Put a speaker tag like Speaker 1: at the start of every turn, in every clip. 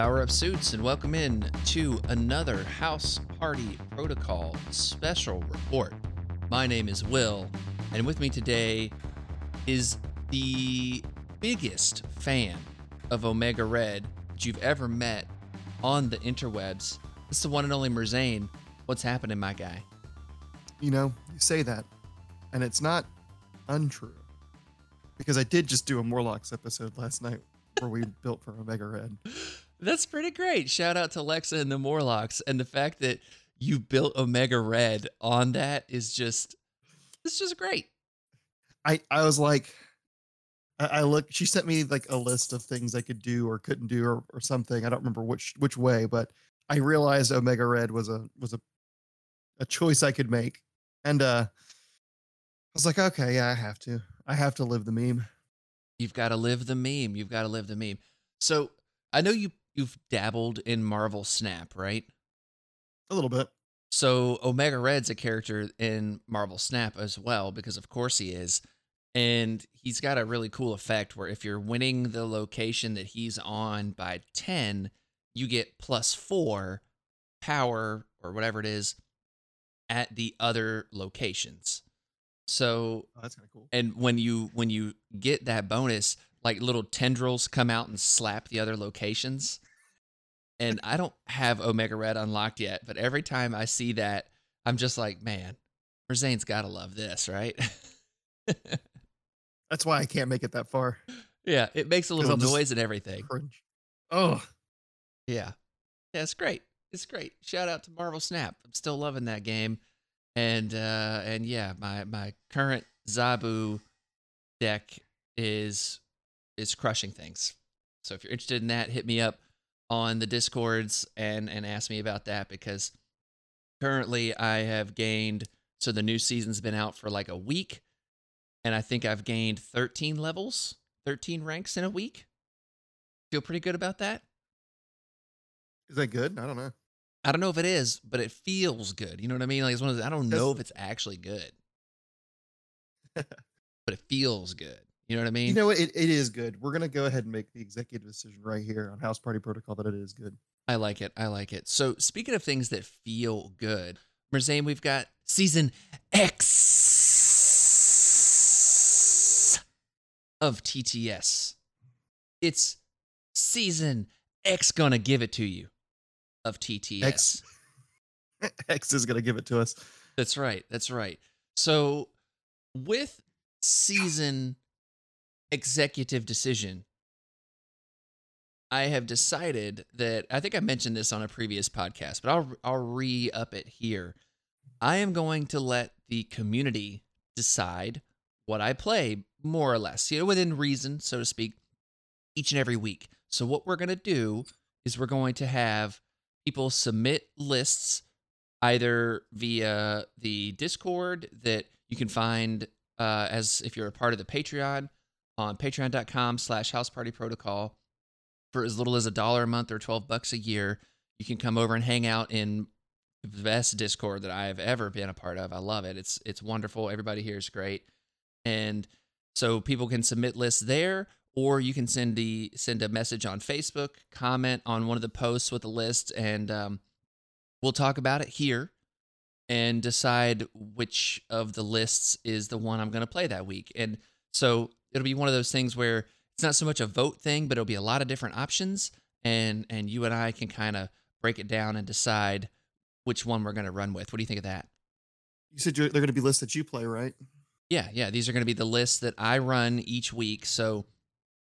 Speaker 1: Power Up Suits, and welcome in to another House Party Protocol special report. My name is Will, and with me today is the biggest fan of Omega Red that you've ever met on the interwebs. It's the one and only Merzane. What's happening, my guy?
Speaker 2: You know, say that, and it's not untrue. Because I did just do a Morlocks episode last night where we built for Omega Red.
Speaker 1: That's pretty great. Shout out to Lexa and the Morlocks. And the fact that you built Omega Red on that is just, it's just great.
Speaker 2: I, I was like, I, I look. She sent me like a list of things I could do or couldn't do or, or something. I don't remember which which way, but I realized Omega Red was a was a a choice I could make, and uh, I was like, okay, yeah, I have to. I have to live the meme.
Speaker 1: You've got to live the meme. You've got to live the meme. So I know you you've dabbled in Marvel Snap, right?
Speaker 2: A little bit.
Speaker 1: So Omega Red's a character in Marvel Snap as well, because of course he is. And he's got a really cool effect where if you're winning the location that he's on by 10, you get plus four power or whatever it is at the other locations. So
Speaker 2: Oh, that's kind of cool.
Speaker 1: and when you when you get that bonus, like little tendrils come out and slap the other locations. And I don't have Omega Red unlocked yet, but every time I see that, I'm just like, man, Merzane's gotta love this, right?
Speaker 2: That's why I can't make it that far.
Speaker 1: yeah, it makes a little noise and everything.
Speaker 2: Cringe. Oh,
Speaker 1: Yeah. Yeah, it's great. It's great. Shout out to Marvel Snap. I'm still loving that game. And uh and yeah, my my current Zabu deck is is crushing things. So if you're interested in that, hit me up on the Discords and and ask me about that because currently I have gained so the new season's been out for like a week and I think I've gained 13 levels, 13 ranks in a week. Feel pretty good about that?
Speaker 2: is that good? I don't know.
Speaker 1: I don't know if it is, but it feels good. You know what I mean? Like it's one of those, I don't know if it's actually good, but it feels good. You know what I mean?
Speaker 2: You know what? It, it is good. We're gonna go ahead and make the executive decision right here on House Party Protocol that it is good.
Speaker 1: I like it. I like it. So speaking of things that feel good, Merzane, we've got season X of TTS. It's season X gonna give it to you of TTS.
Speaker 2: X X is gonna give it to us.
Speaker 1: That's right. That's right. So, with season executive decision, I have decided that I think I mentioned this on a previous podcast, but I'll I'll re up it here. I am going to let the community decide what I play, more or less, you know, within reason, so to speak, each and every week. So what we're gonna do is we're going to have people submit lists either via the Discord that you can find uh, as if you're a part of the Patreon on patreon.com slash house party protocol for as little as a dollar a month or 12 bucks a year. You can come over and hang out in the best Discord that I have ever been a part of. I love it. It's it's wonderful. Everybody here is great. And so people can submit lists there or you can send the send a message on Facebook, comment on one of the posts with a list and um, we'll talk about it here and decide which of the lists is the one I'm going to play that week. And so it'll be one of those things where it's not so much a vote thing, but it'll be a lot of different options and and you and I can kind of break it down and decide which one we're going to run with. What do you think of that?
Speaker 2: You said they're gonna be lists that you play, right?
Speaker 1: Yeah, yeah, these are going to be the lists that I run each week. So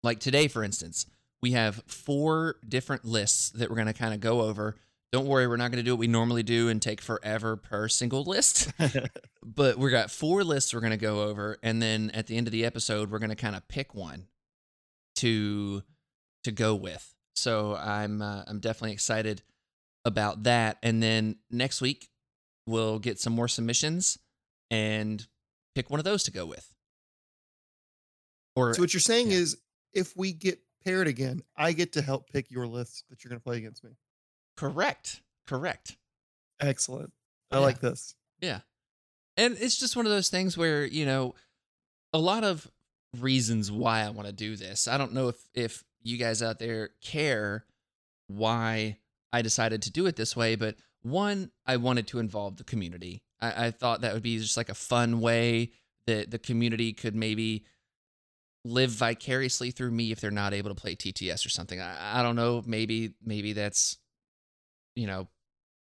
Speaker 1: like today for instance, we have four different lists that we're going to kind of go over. Don't worry, we're not going to do what we normally do and take forever per single list. but we got four lists we're going to go over and then at the end of the episode we're going to kind of pick one to to go with so i'm uh, i'm definitely excited about that and then next week we'll get some more submissions and pick one of those to go with or
Speaker 2: so what you're saying
Speaker 1: yeah.
Speaker 2: is, if we get paired again, I get to help pick your list that you're gonna play against me.
Speaker 1: correct correct
Speaker 2: Excellent. I
Speaker 1: Yeah.
Speaker 2: like this.
Speaker 1: yeah and it's just one of those things where you know a lot of reasons why I want to do this. I don't know if if you guys out there care why I decided to do it this way, but one, I wanted to involve the community. I, I thought that would be just like a fun way that the community could maybe live vicariously through me if they're not able to play TTS or something. I, I don't know. Maybe maybe that's you know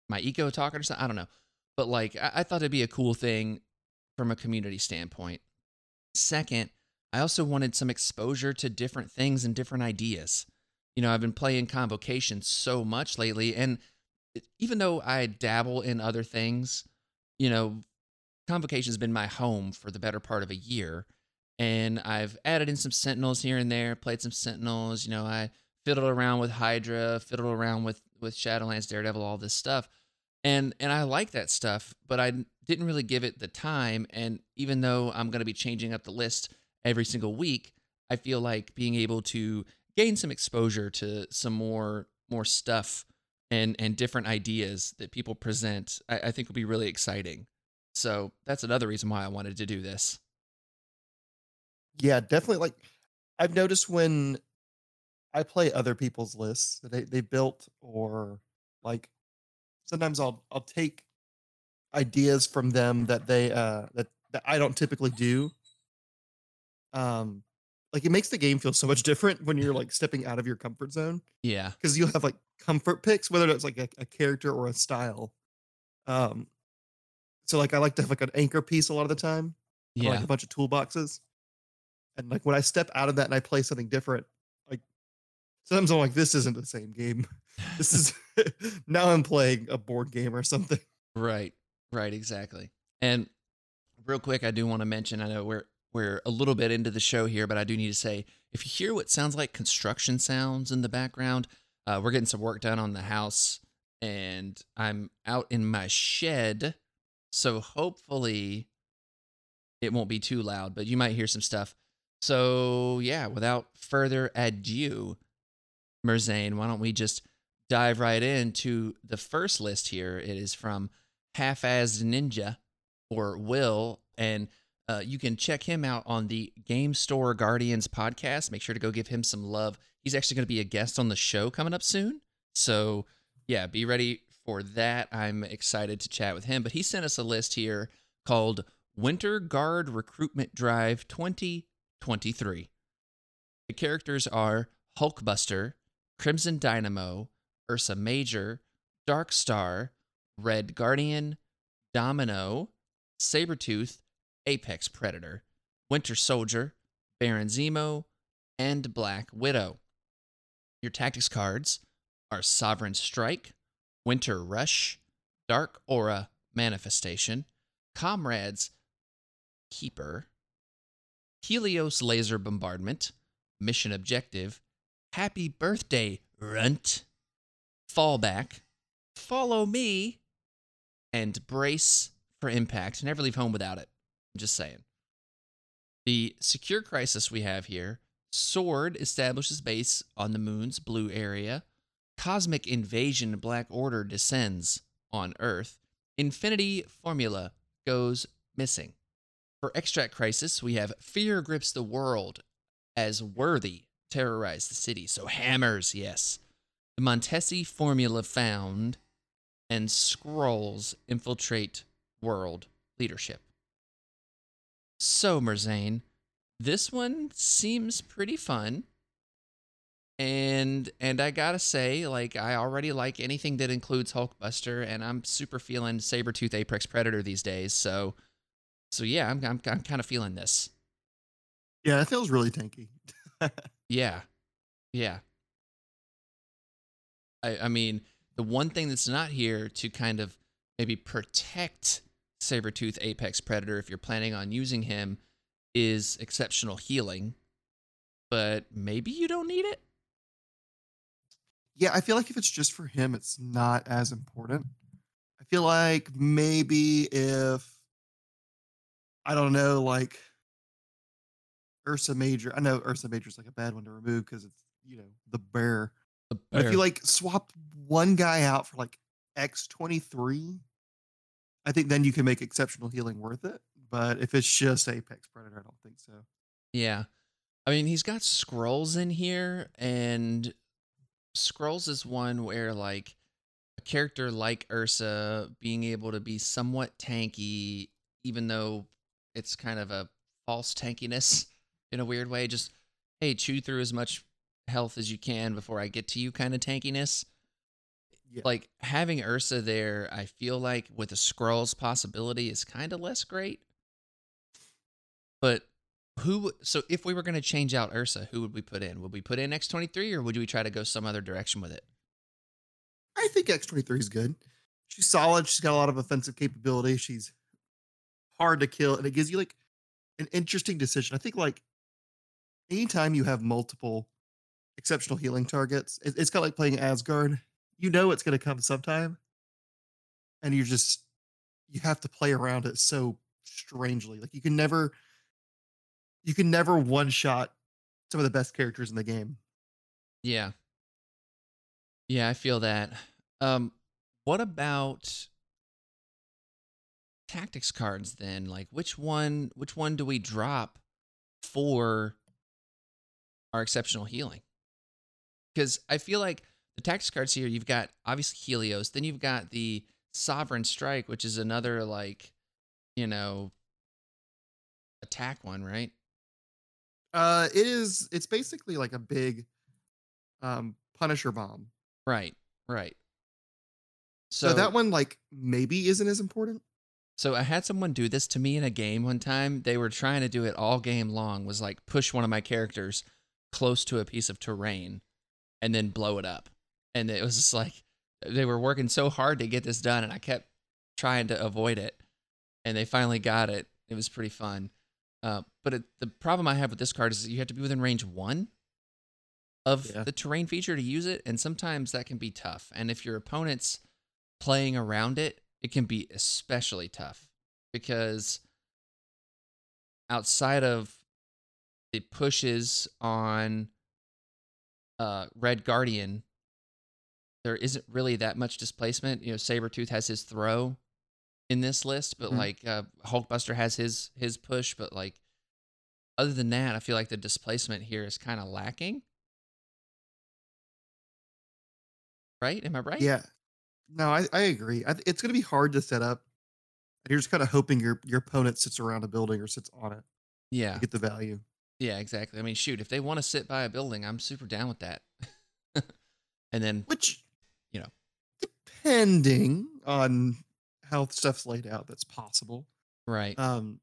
Speaker 1: my ego talking or something. I don't know. But like I, I thought it'd be a cool thing from a community standpoint. Second, I also wanted some exposure to different things and different ideas. You know, I've been playing Convocation so much lately, and even though I dabble in other things, you know, Convocation's been my home for the better part of a year. And I've added in some Sentinels here and there, played some Sentinels. You know, I fiddled around with Hydra, fiddled around with with Shadowlands, Daredevil, all this stuff. And and I like that stuff, but I didn't really give it the time. And even though I'm going to be changing up the list every single week, I feel like being able to gain some exposure to some more more stuff and and different ideas that people present, I, I think will be really exciting. So that's another reason why I wanted to do this.
Speaker 2: Yeah, definitely. Like I've noticed when I play other people's lists that they, they built or like sometimes I'll I'll take ideas from them that they uh that, that I don't typically do. Um like it makes the game feel so much different when you're like stepping out of your comfort zone
Speaker 1: Yeah.
Speaker 2: because you'll have like comfort picks, whether it's like a, a character or a style. Um so like I like to have like an anchor piece a lot of the time. or, like a bunch of toolboxes. And like when I step out of that and I play something different, like sometimes I'm like, this isn't the same game. This is now I'm playing a board game or something.
Speaker 1: Right. Right, exactly. And real quick, I do want to mention, I know we're we're a little bit into the show here, but I do need to say if you hear what sounds like construction sounds in the background, uh, we're getting some work done on the house and I'm out in my shed. So hopefully it won't be too loud, but you might hear some stuff. So yeah, without further ado, Merzane, why don't we just dive right into the first list here? It is from Half-Assed Ninja or Will, and uh, you can check him out on the Game Store Guardians podcast. Make sure to go give him some love. He's actually going to be a guest on the show coming up soon. So, yeah, be ready for that. I'm excited to chat with him. But he sent us a list here called Winter Guard Recruitment Drive 2023. The characters are Hulkbuster, Crimson Dynamo, Ursa Major, Dark Star, Red Guardian, Domino, Sabretooth, Apex Predator, Winter Soldier, Baron Zemo, and Black Widow. Your tactics cards are Sovereign Strike, Winter Rush, Dark Aura Manifestation, Comrades Keeper, Helios Laser Bombardment, Mission Objective, Happy Birthday Runt, Fallback, Follow Me, and Brace for Impact. Never leave home without it. I'm just saying. The secure crisis we have here Sword establishes base on the moon's blue area. Cosmic Invasion Black Order descends on Earth. Infinity Formula goes missing. For Extract Crisis, we have Fear Grips the World as Worthy terrorize the city. So hammers, yes. The Montesi Formula found, and Scrolls infiltrate world leadership. So, Merzane, this one seems pretty fun. And and I gotta say, like I already like anything that includes Hulkbuster, and I'm super feeling Sabretooth Apex Predator these days. So so yeah, I'm I'm, I'm kind of feeling this.
Speaker 2: Yeah, it feels really tanky.
Speaker 1: Yeah. Yeah. I I mean, the one thing that's not here to kind of maybe protect Sabretooth Apex Predator if you're planning on using him is exceptional healing. But maybe you don't need it.
Speaker 2: yeah, I feel like if it's just for him, it's not as important. I feel like maybe if I don't know, like Ursa Major. I know Ursa Major is like a bad one to remove because it's you know the bear.
Speaker 1: The
Speaker 2: But if you like swapped one guy out for like X twenty three, I think then you can make exceptional healing worth it. But if it's just Apex Predator, I don't think so.
Speaker 1: Yeah. I mean, he's got scrolls in here, and scrolls is one where, like, a character like Ursa being able to be somewhat tanky, even though it's kind of a false tankiness in a weird way. Just, hey, chew through as much health as you can before I get to you kind of tankiness.
Speaker 2: Yeah.
Speaker 1: Like having Ursa there, I feel like with the scrolls possibility is kind of less great. But who so if we were going to change out Ursa, who would we put in? Would we put in X23 or would we try to go some other direction with it?
Speaker 2: I think X23 is good. She's solid. She's got a lot of offensive capability. She's hard to kill, and it gives you like an interesting decision. I think like anytime you have multiple exceptional healing targets, it, it's kind of like playing Asgard. You know it's going to come sometime, and you just you have to play around it so strangely. Like you can never you can never one shot some of the best characters in the game.
Speaker 1: Yeah. Yeah, I feel that. Um what about tactics cards then? Like which one which one do we drop for our exceptional healing? Cuz I feel like the tactics cards here you've got obviously Helios, then you've got the Sovereign Strike, which is another like, you know, attack one, right?
Speaker 2: Uh, it is. It's basically like a big um Punisher bomb.
Speaker 1: Right, right.
Speaker 2: So,
Speaker 1: So,
Speaker 2: that one, like, maybe isn't as important.
Speaker 1: So I had someone do this to me in a game one time. They were trying to do it all game long. Was like push one of my characters close to a piece of terrain, and then blow it up. And it was just like they were working so hard to get this done, and I kept trying to avoid it. And they finally got it. It was pretty fun. Uh, but it, the problem I have with this card is you have to be within range one of
Speaker 2: Yeah.
Speaker 1: the terrain feature to use it, and sometimes that can be tough. And if your opponent's playing around it, it can be especially tough because outside of the pushes on uh, Red Guardian, there isn't really that much displacement. You know, Sabretooth has his throw in this list, but
Speaker 2: Mhm.
Speaker 1: like uh, Hulkbuster has his his push, but like other than that, I feel like the displacement here is kind of lacking. Right? Am I right?
Speaker 2: Yeah. No, I, I agree. I, it's going to be hard to set up. You're just kind of hoping your your opponent sits around a building or sits on it
Speaker 1: Yeah.
Speaker 2: get the value.
Speaker 1: Yeah, exactly. I mean, shoot, if they want to sit by a building, I'm super down with that. and then,
Speaker 2: Which,
Speaker 1: You know.
Speaker 2: depending on how stuff's laid out, that's possible.
Speaker 1: right.
Speaker 2: Um,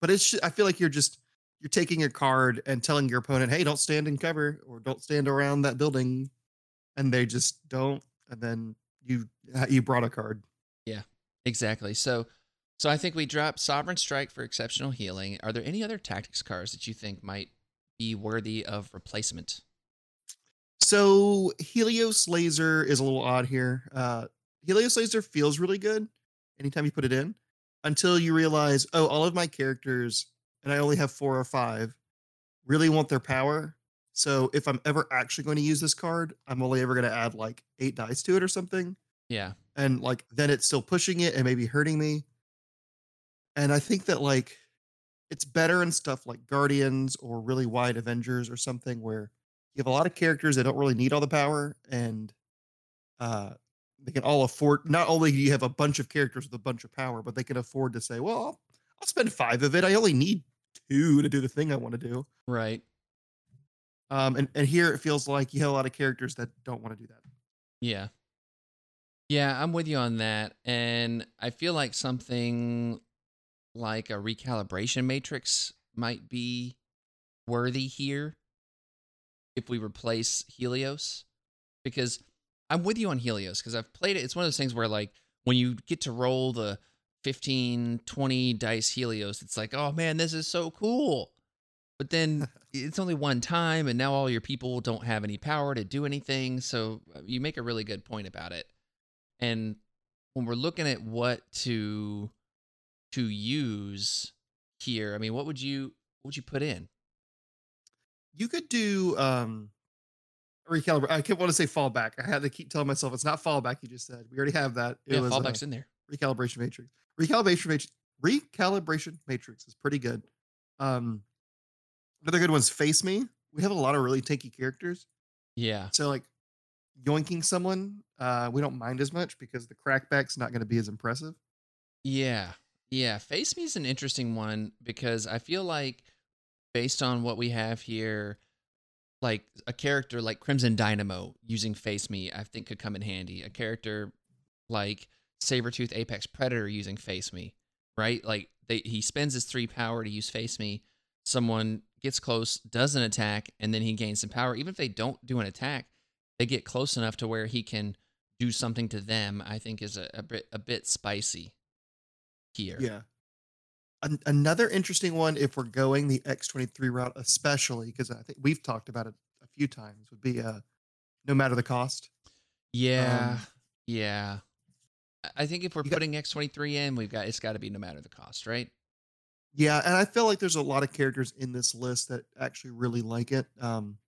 Speaker 2: but it's I feel like you're just you're taking a card and telling your opponent, "Hey, don't stand in cover or don't stand around that building," and they just don't, and then you you brought a card.
Speaker 1: Yeah, exactly. So, so I think we drop Sovereign Strike for exceptional healing. Are there any other tactics cards that you think might be worthy of replacement?
Speaker 2: So Helios Laser is a little odd here. Uh, Helios Laser feels really good anytime you put it in, until you realize, oh, all of my characters, and I only have four or five, really want their power. So if I'm ever actually going to use this card, I'm only ever going to add like eight dice to it or something.
Speaker 1: Yeah.
Speaker 2: and like then it's still pushing it and maybe hurting me. And I think that like it's better in stuff like Guardians or really wide Avengers or something where you have a lot of characters that don't really need all the power and uh they can all afford not only do you have a bunch of characters with a bunch of power, but they can afford to say, well, I'll, I'll spend five of it. I only need two to do the thing I want to do.
Speaker 1: Right.
Speaker 2: Um, and, and here it feels like you have a lot of characters that don't want to do that.
Speaker 1: Yeah. Yeah, I'm with you on that. And I feel like something like a recalibration matrix might be worthy here if we replace Helios. Because I'm with you on Helios because I've played it. It's one of those things where, like, when you get to roll the 15, 20 dice Helios, it's like, oh man, this is so cool. But then it's only one time, and now all your people don't have any power to do anything. So uh, you make a really good point about it. And when we're looking at what to to use here, I mean, what would you what would you put in?
Speaker 2: You could do um recalibrate. I kept want to say fallback. I had to keep telling myself it's not fallback. You just said we already have that. It
Speaker 1: yeah,
Speaker 2: was uh,
Speaker 1: in there.
Speaker 2: recalibration matrix. recalibration matrix. Recalibration matrix is pretty good. Um, another good one's face me. We have a lot of really tanky characters,
Speaker 1: Yeah.
Speaker 2: so like yoinking someone, uh, we don't mind as much because the crackback's not going to be as impressive.
Speaker 1: Yeah. Yeah. Face Me is an interesting one because I feel like based on what we have here, like a character like Crimson Dynamo using Face Me, I think could come in handy. A character like Sabretooth Apex Predator using Face Me, right? Like they, he spends his three power to use Face Me. Someone gets close, does an attack, and then he gains some power. Even if they don't do an attack, they get close enough to where he can do something to them. I think is a, a bit a bit spicy here.
Speaker 2: Yeah. An- another interesting one, if we're going the X23 route, especially because I think we've talked about it a few times, would be uh, no matter the cost.
Speaker 1: Yeah.
Speaker 2: Um,
Speaker 1: yeah. I- think if we're
Speaker 2: got-
Speaker 1: putting X23 in, we've got it's got to be no matter the cost, right?
Speaker 2: Yeah, and I feel like there's a lot of characters in this list that actually really like it. Um,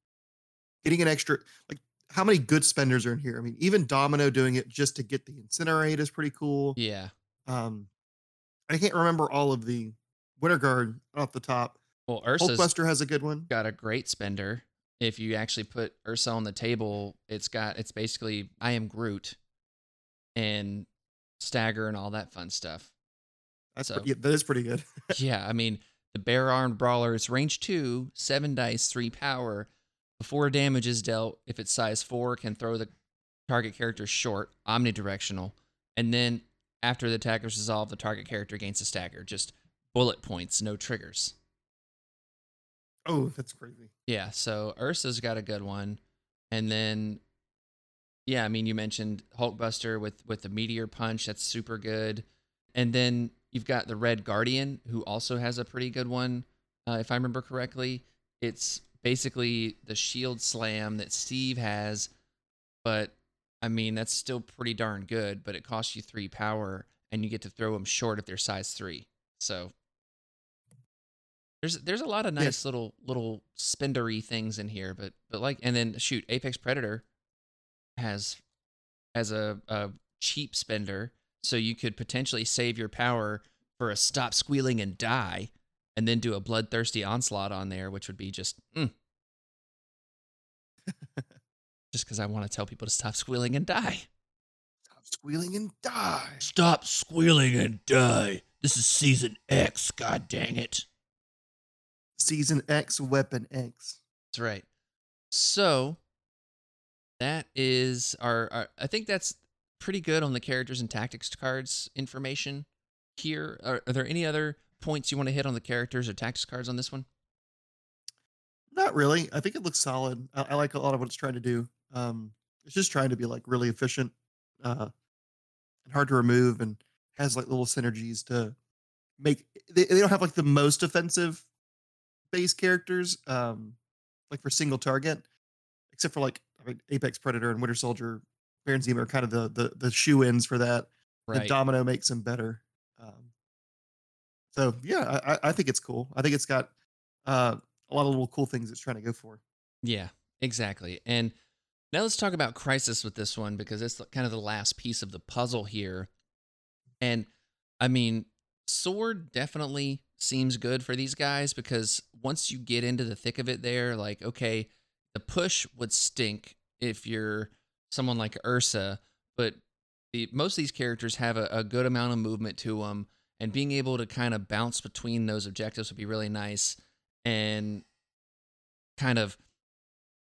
Speaker 2: getting an extra, like, how many good spenders are in here? I mean, even Domino doing it just to get the incinerate is pretty cool.
Speaker 1: Yeah.
Speaker 2: Um, I can't remember all of the Winter Guard off the top.
Speaker 1: Well, Ursa's
Speaker 2: Hulkbuster has a good one.
Speaker 1: got a great spender. If you actually put Ursa on the table, it's got it's basically I am Groot and stagger and all that fun stuff.
Speaker 2: That's
Speaker 1: so-
Speaker 2: pretty, that is pretty good.
Speaker 1: yeah, I mean the bare armed brawler is range two, seven dice, three power. Before damage is dealt, if it's size four, can throw the target character short, omnidirectional, and then after the attacker's resolved, the target character gains a stagger. Just bullet points, no triggers.
Speaker 2: Oh, that's crazy.
Speaker 1: Yeah, so Ursa's got a good one, and then yeah, I mean you mentioned Hulkbuster with with the meteor punch. That's super good, and then you've got the Red Guardian who also has a pretty good one, uh, if I remember correctly. It's basically the shield slam that Steve has, but I mean that's still pretty darn good. But it costs you three power, and you get to throw them short if they're size three. So there's there's a lot of
Speaker 2: Yeah.
Speaker 1: nice little little spendery things in here, but but like and then shoot, Apex Predator has has a, a cheap spender, so you could potentially save your power for a stop squealing and die, and then do a bloodthirsty onslaught on there, which would be just mm. just because I want to tell people to stop squealing and die.
Speaker 2: Stop squealing and die.
Speaker 1: Stop squealing and die. This is season X. God dang it.
Speaker 2: Season X, Weapon X.
Speaker 1: That's right. So that is our, our I think that's pretty good on the characters and tactics cards information here. Are, are there any other points you want to hit on the characters or tactics cards on this one?
Speaker 2: Not really. I think it looks solid. I, I like a lot of what it's trying to do. Um, it's just trying to be like really efficient uh, and hard to remove, and has like little synergies to make. They, they don't have like the most offensive base characters, um, like for single target, except for like I mean, Apex Predator and Winter Soldier. Baron Zemo are kind of the the, the shoe ins for that. The Domino makes them better. Um, so yeah, I, I- I think it's cool. I think it's got uh, a lot of little cool things it's trying to go for.
Speaker 1: Yeah, exactly. And now let's talk about Crisis with this one because it's kind of the last piece of the puzzle here. And I mean, Sword definitely seems good for these guys because once you get into the thick of it, there, like, okay, the push would stink if you're someone like Ursa, but the, most of these characters have a, a good amount of movement to them, and being able to kind of bounce between those objectives would be really nice. And kind of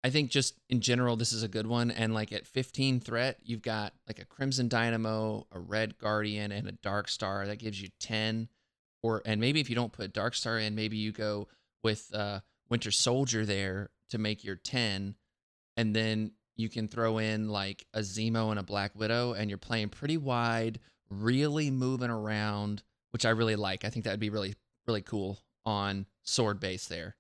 Speaker 1: I think just in general this is a good one and like at 15 threat you've got like a Crimson Dynamo, a Red Guardian and a Dark Star that gives you 10 or and maybe if you don't put Dark Star in maybe you go with uh Winter Soldier there to make your 10 and then you can throw in like a Zemo and a Black Widow and you're playing pretty wide, really moving around, which I really like. I think that would be really really cool on sword base there.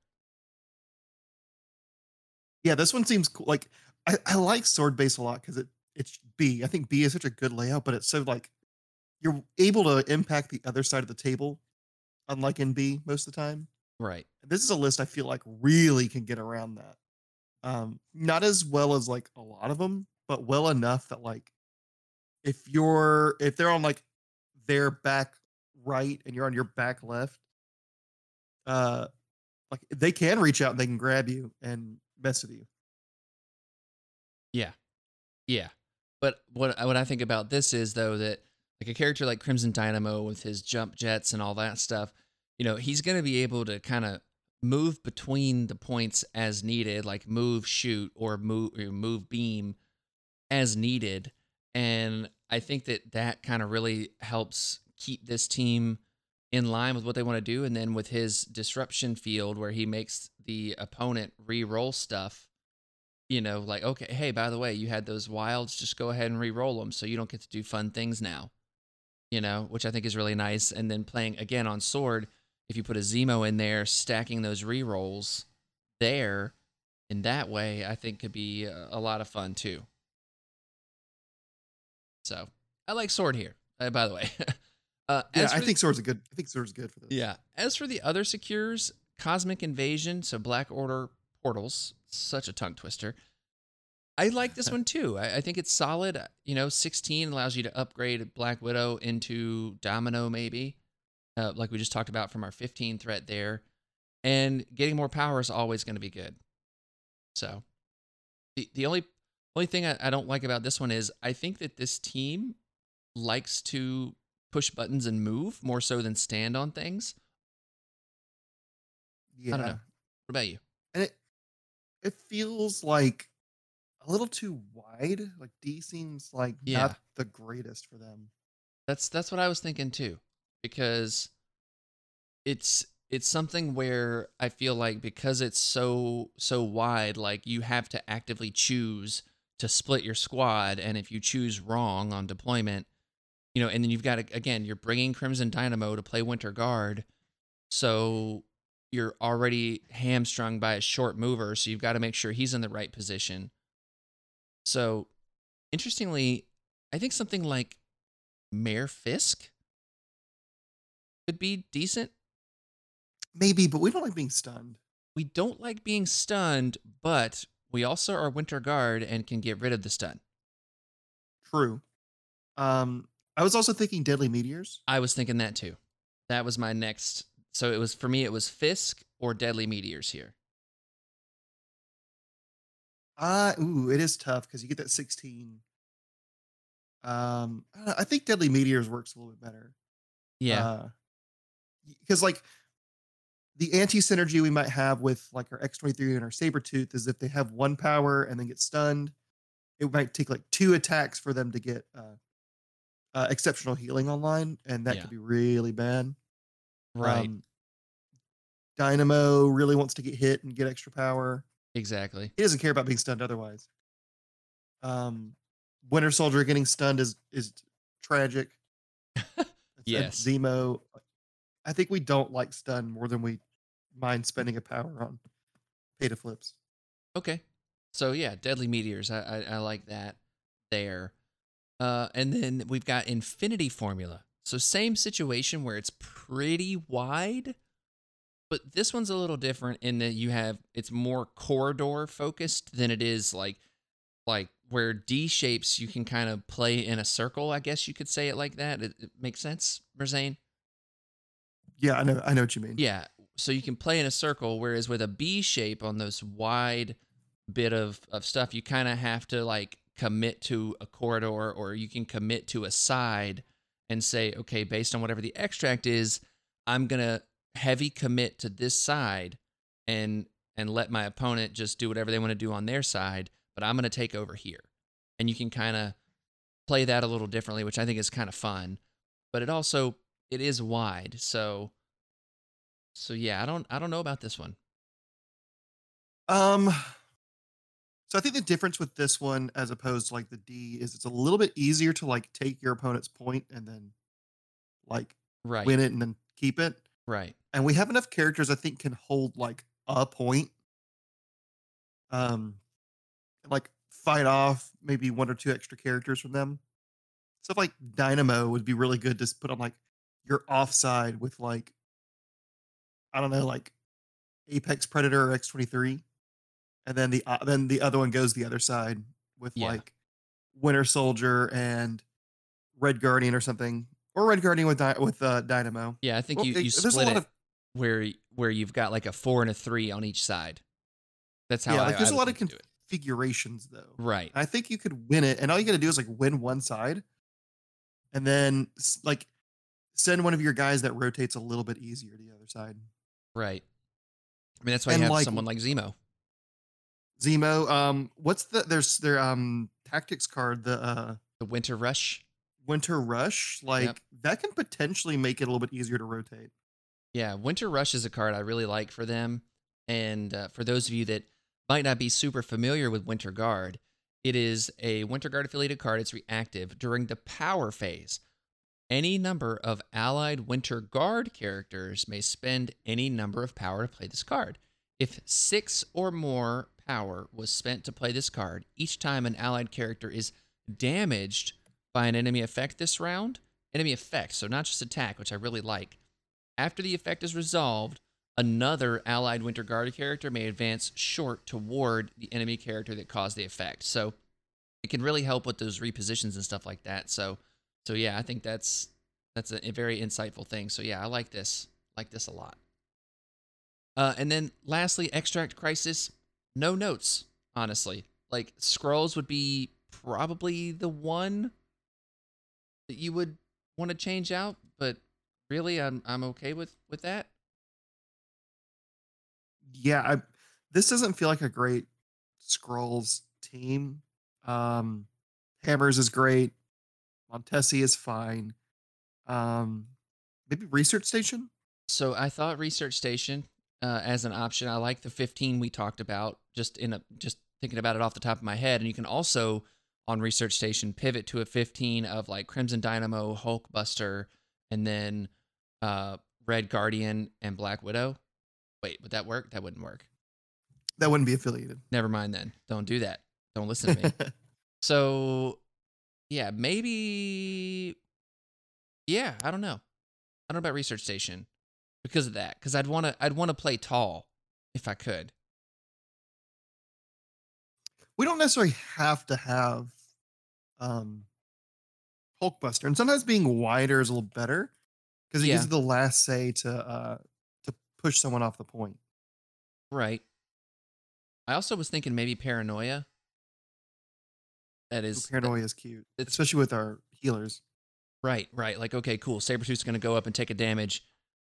Speaker 2: Yeah, this one seems cool. Like I, I like sword base a lot because it it's B. I think B is such a good layout, but it's so like you're able to impact the other side of the table, unlike in B most of the time.
Speaker 1: Right.
Speaker 2: This is a list I feel like really can get around that. Um, not as well as like a lot of them, but well enough that like if you're if they're on like their back right and you're on your back left, uh, like they can reach out and they can grab you and mess with you.
Speaker 1: Yeah. Yeah. But what what I think about this is though that like a character like Crimson Dynamo with his jump jets and all that stuff, you know, he's going to be able to kind of move between the points as needed, like move shoot or move or move beam as needed. And I think that that kind of really helps keep this team in line with what they want to do. And then with his disruption field, where he makes the opponent re-roll stuff, you know, like okay, hey, by the way, you had those wilds, just go ahead and re-roll them, so you don't get to do fun things now. You know, which I think is really nice. And then playing again on sword, if you put a Zemo in there, stacking those re-rolls there in that way, I think could be a, a lot of fun too. So I like sword here. Uh, by the way, uh,
Speaker 2: Yeah, I think sword's a good. I think sword's good for this.
Speaker 1: yeah. As for the other secures, Cosmic Invasion, so Black Order portals, such a tongue twister. I like this one too. I, I think it's solid. You know, 16 allows you to upgrade Black Widow into Domino, maybe, uh, like we just talked about from our 15 threat there. And getting more power is always going to be good. So, the, the only only thing I, I don't like about this one is I think that this team likes to push buttons and move more so than stand on things.
Speaker 2: yeah.
Speaker 1: don't know. What about you?
Speaker 2: And it it feels like a little too wide. Like D seems like
Speaker 1: Yeah.
Speaker 2: not the greatest for them.
Speaker 1: That's that's what I was thinking too, because it's it's something where I feel like because it's so so wide, like you have to actively choose to split your squad, and if you choose wrong on deployment, you know, and then you've got to again, you're bringing Crimson Dynamo to play Winter Guard, so you're already hamstrung by a short mover, so you've got to make sure he's in the right position. So, interestingly, I think something like Mayor Fisk could be decent.
Speaker 2: Maybe, but we don't like being stunned.
Speaker 1: We don't like being stunned, but we also are Winter Guard and can get rid of the stun.
Speaker 2: True. Um, I was also thinking deadly meteors.
Speaker 1: I was thinking that too. That was my next. So it was for me, it was Fisk or Deadly Meteors here.
Speaker 2: Uh ooh, it is tough because you get that 16. Um, I, know, I think deadly meteors works a little bit better.
Speaker 1: Yeah.
Speaker 2: Because like the anti synergy we might have with like our X23 and our Sabretooth is if they have one power and then get stunned, it might take like two attacks for them to get uh, uh exceptional healing online, and that
Speaker 1: Yeah.
Speaker 2: could be really bad.
Speaker 1: right.
Speaker 2: Um, Dynamo really wants to get hit and get extra power.
Speaker 1: exactly.
Speaker 2: He doesn't care about being stunned otherwise. Um, Winter Soldier getting stunned is is tragic.
Speaker 1: Yes.
Speaker 2: Zemo. I think we don't like stun more than we mind spending a power on pay to flips.
Speaker 1: Okay. So yeah, Deadly Meteors. I, I, I like that there. Uh, and then we've got Infinity Formula. So same situation where it's pretty wide, but this one's a little different in that you have it's more corridor focused than it is like like where D shapes you can kind of play in a circle. I guess you could say it like that. It, it makes sense, Merzane?
Speaker 2: Yeah, I know. I know what you mean.
Speaker 1: Yeah. So you can play in a circle, whereas with a B shape on those wide bit of, of stuff, you kind of have to like commit to a corridor or you can commit to a side and say, okay, based on whatever the extract is, I'm to heavy commit to this side and and let my opponent just do whatever they want to do on their side, but I'm to take over here. And you can kind of play that a little differently, which I think is kind of fun. But it also it is wide, so so yeah, I don't I don't know about this one.
Speaker 2: Um. So I think the difference with this one, as opposed to like the D, is it's a little bit easier to like take your opponent's point and then like
Speaker 1: Right.
Speaker 2: win it and then keep it.
Speaker 1: Right.
Speaker 2: and we have enough characters I think can hold like a point. Um, like fight off maybe one or two extra characters from them. Stuff like Dynamo would be really good to put on like your offside with like I don't know like Apex Predator or X twenty three, and then the uh, then the other one goes the other side with
Speaker 1: Yeah.
Speaker 2: like Winter Soldier and Red Guardian or something, or Red Guardian with with uh, Dynamo.
Speaker 1: Yeah, I think
Speaker 2: Well,
Speaker 1: you,
Speaker 2: it-
Speaker 1: you
Speaker 2: a
Speaker 1: split
Speaker 2: lot
Speaker 1: it
Speaker 2: of
Speaker 1: where where you've got like a four and a three on each side. That's how
Speaker 2: yeah,
Speaker 1: I,
Speaker 2: like there's
Speaker 1: I
Speaker 2: a lot of
Speaker 1: think to do it.
Speaker 2: configurations though.
Speaker 1: Right.
Speaker 2: I think you could win it, and all you got to do is like win one side, and then like send one of your guys that rotates a little bit easier to the other side.
Speaker 1: Right. I mean, that's why
Speaker 2: And,
Speaker 1: you have
Speaker 2: like,
Speaker 1: someone like Zemo.
Speaker 2: Zemo, um, what's the there's their um tactics card, the uh
Speaker 1: The Winter Rush.
Speaker 2: Winter Rush, like that can potentially make it a little bit easier to rotate.
Speaker 1: Yeah, Winter Rush is a card I really like for them. And uh, for those of you that might not be super familiar with Winter Guard, it is a Winter Guard affiliated card. It's reactive during the power phase. Any number of allied Winter Guard characters may spend any number of power to play this card. If six or more power was spent to play this card, each time an allied character is damaged by an enemy effect this round, enemy effect, so not just attack, which I really like. After the effect is resolved, another allied Winter Guard character may advance short toward the enemy character that caused the effect. So it can really help with those repositions and stuff like that. So so yeah, I think that's that's a, very insightful thing. So yeah, I like this. Like this a lot. Uh, and then lastly, extract crisis. No notes, honestly. Like scrolls would be probably the one that you would want to change out, but really, I'm I'm okay with with that.
Speaker 2: Yeah, I this doesn't feel like a great scrolls team. Um Hammers is great. Montesi is fine. Um maybe research station?
Speaker 1: So I thought research station uh, as an option. I like the 15 we talked about. Just in a just thinking about it off the top of my head, and you can also on research station pivot to a 15 of like Crimson Dynamo, Hulkbuster, and then uh, Red Guardian and Black Widow. Wait, would that work? That wouldn't work.
Speaker 2: That wouldn't be affiliated.
Speaker 1: Never mind then. Don't do that. Don't listen to me. So, yeah, maybe. Yeah, I don't know. I don't know about Research Station because of that. Because I'd want to. I'd want to play tall if I could.
Speaker 2: we don't necessarily have to have um Hulkbuster. And sometimes being wider is a little better because it
Speaker 1: Yeah.
Speaker 2: gives you the last say to uh to push someone off the point.
Speaker 1: Right. I also was thinking maybe Paranoia. That is
Speaker 2: Paranoia is cute, especially with our healers.
Speaker 1: Right, right. Like, okay, cool. Sabretooth's gonna go up and take a damage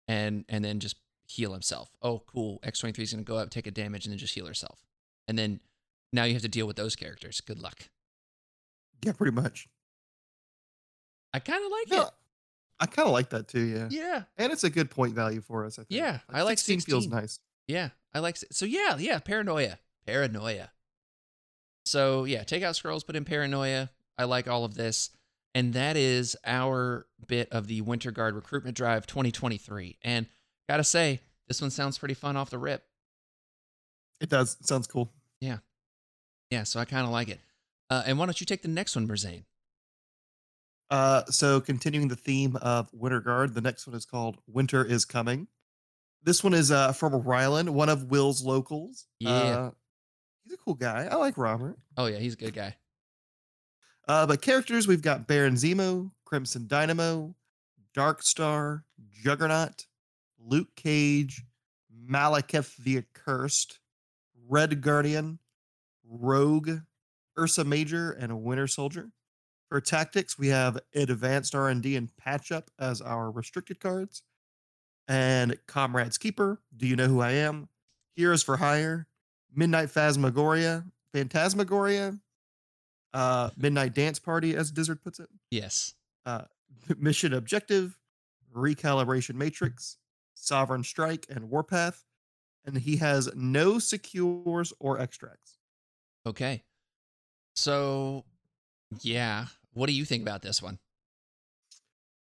Speaker 1: and and then just heal himself. Oh, cool. X23 is gonna go up, take a damage, and then just heal herself. And then now you have to deal with those characters. Good luck.
Speaker 2: Yeah, pretty much.
Speaker 1: I kind of like it.
Speaker 2: I kind of like that too. Yeah,
Speaker 1: Yeah.
Speaker 2: and it's a good point value for us. I think.
Speaker 1: Yeah, I like
Speaker 2: 16 feels nice.
Speaker 1: Yeah, I like so yeah, yeah, paranoia. Paranoia. So, yeah, take out scrolls, put in paranoia. I like all of this. And that is our bit of the Winter Guard Recruitment Drive 2023. And got to say, this one sounds pretty fun off the rip.
Speaker 2: It does. It sounds cool.
Speaker 1: Yeah, Yeah. so I kind of like it. Uh, and why don't you take the next one, Merzane?
Speaker 2: Uh, so continuing the theme of Winter Guard, the next one is called Winter is Coming. This one is uh from Ryland, one of Will's locals.
Speaker 1: Yeah.
Speaker 2: A cool guy. I like Robert.
Speaker 1: Oh, yeah, he's a good guy.
Speaker 2: Uh, but characters we've got Baron Zemo, Crimson Dynamo, Dark Star, Juggernaut, Luke Cage, Malekith the Accursed, Red Guardian, Rogue, Ursa Major, and a Winter Soldier. For tactics, we have Advanced R&D and Patch Up as our restricted cards, and Comrades Keeper. Do you know who I am? Heroes for Hire, Midnight Phasmagoria, Phantasmagoria, uh, Midnight Dance Party, as Dizzard puts it
Speaker 1: Yes.
Speaker 2: uh, mission objective, recalibration matrix, sovereign strike, and warpath. And he has no secures or extracts.
Speaker 1: Okay. So, yeah. What do you think about this one?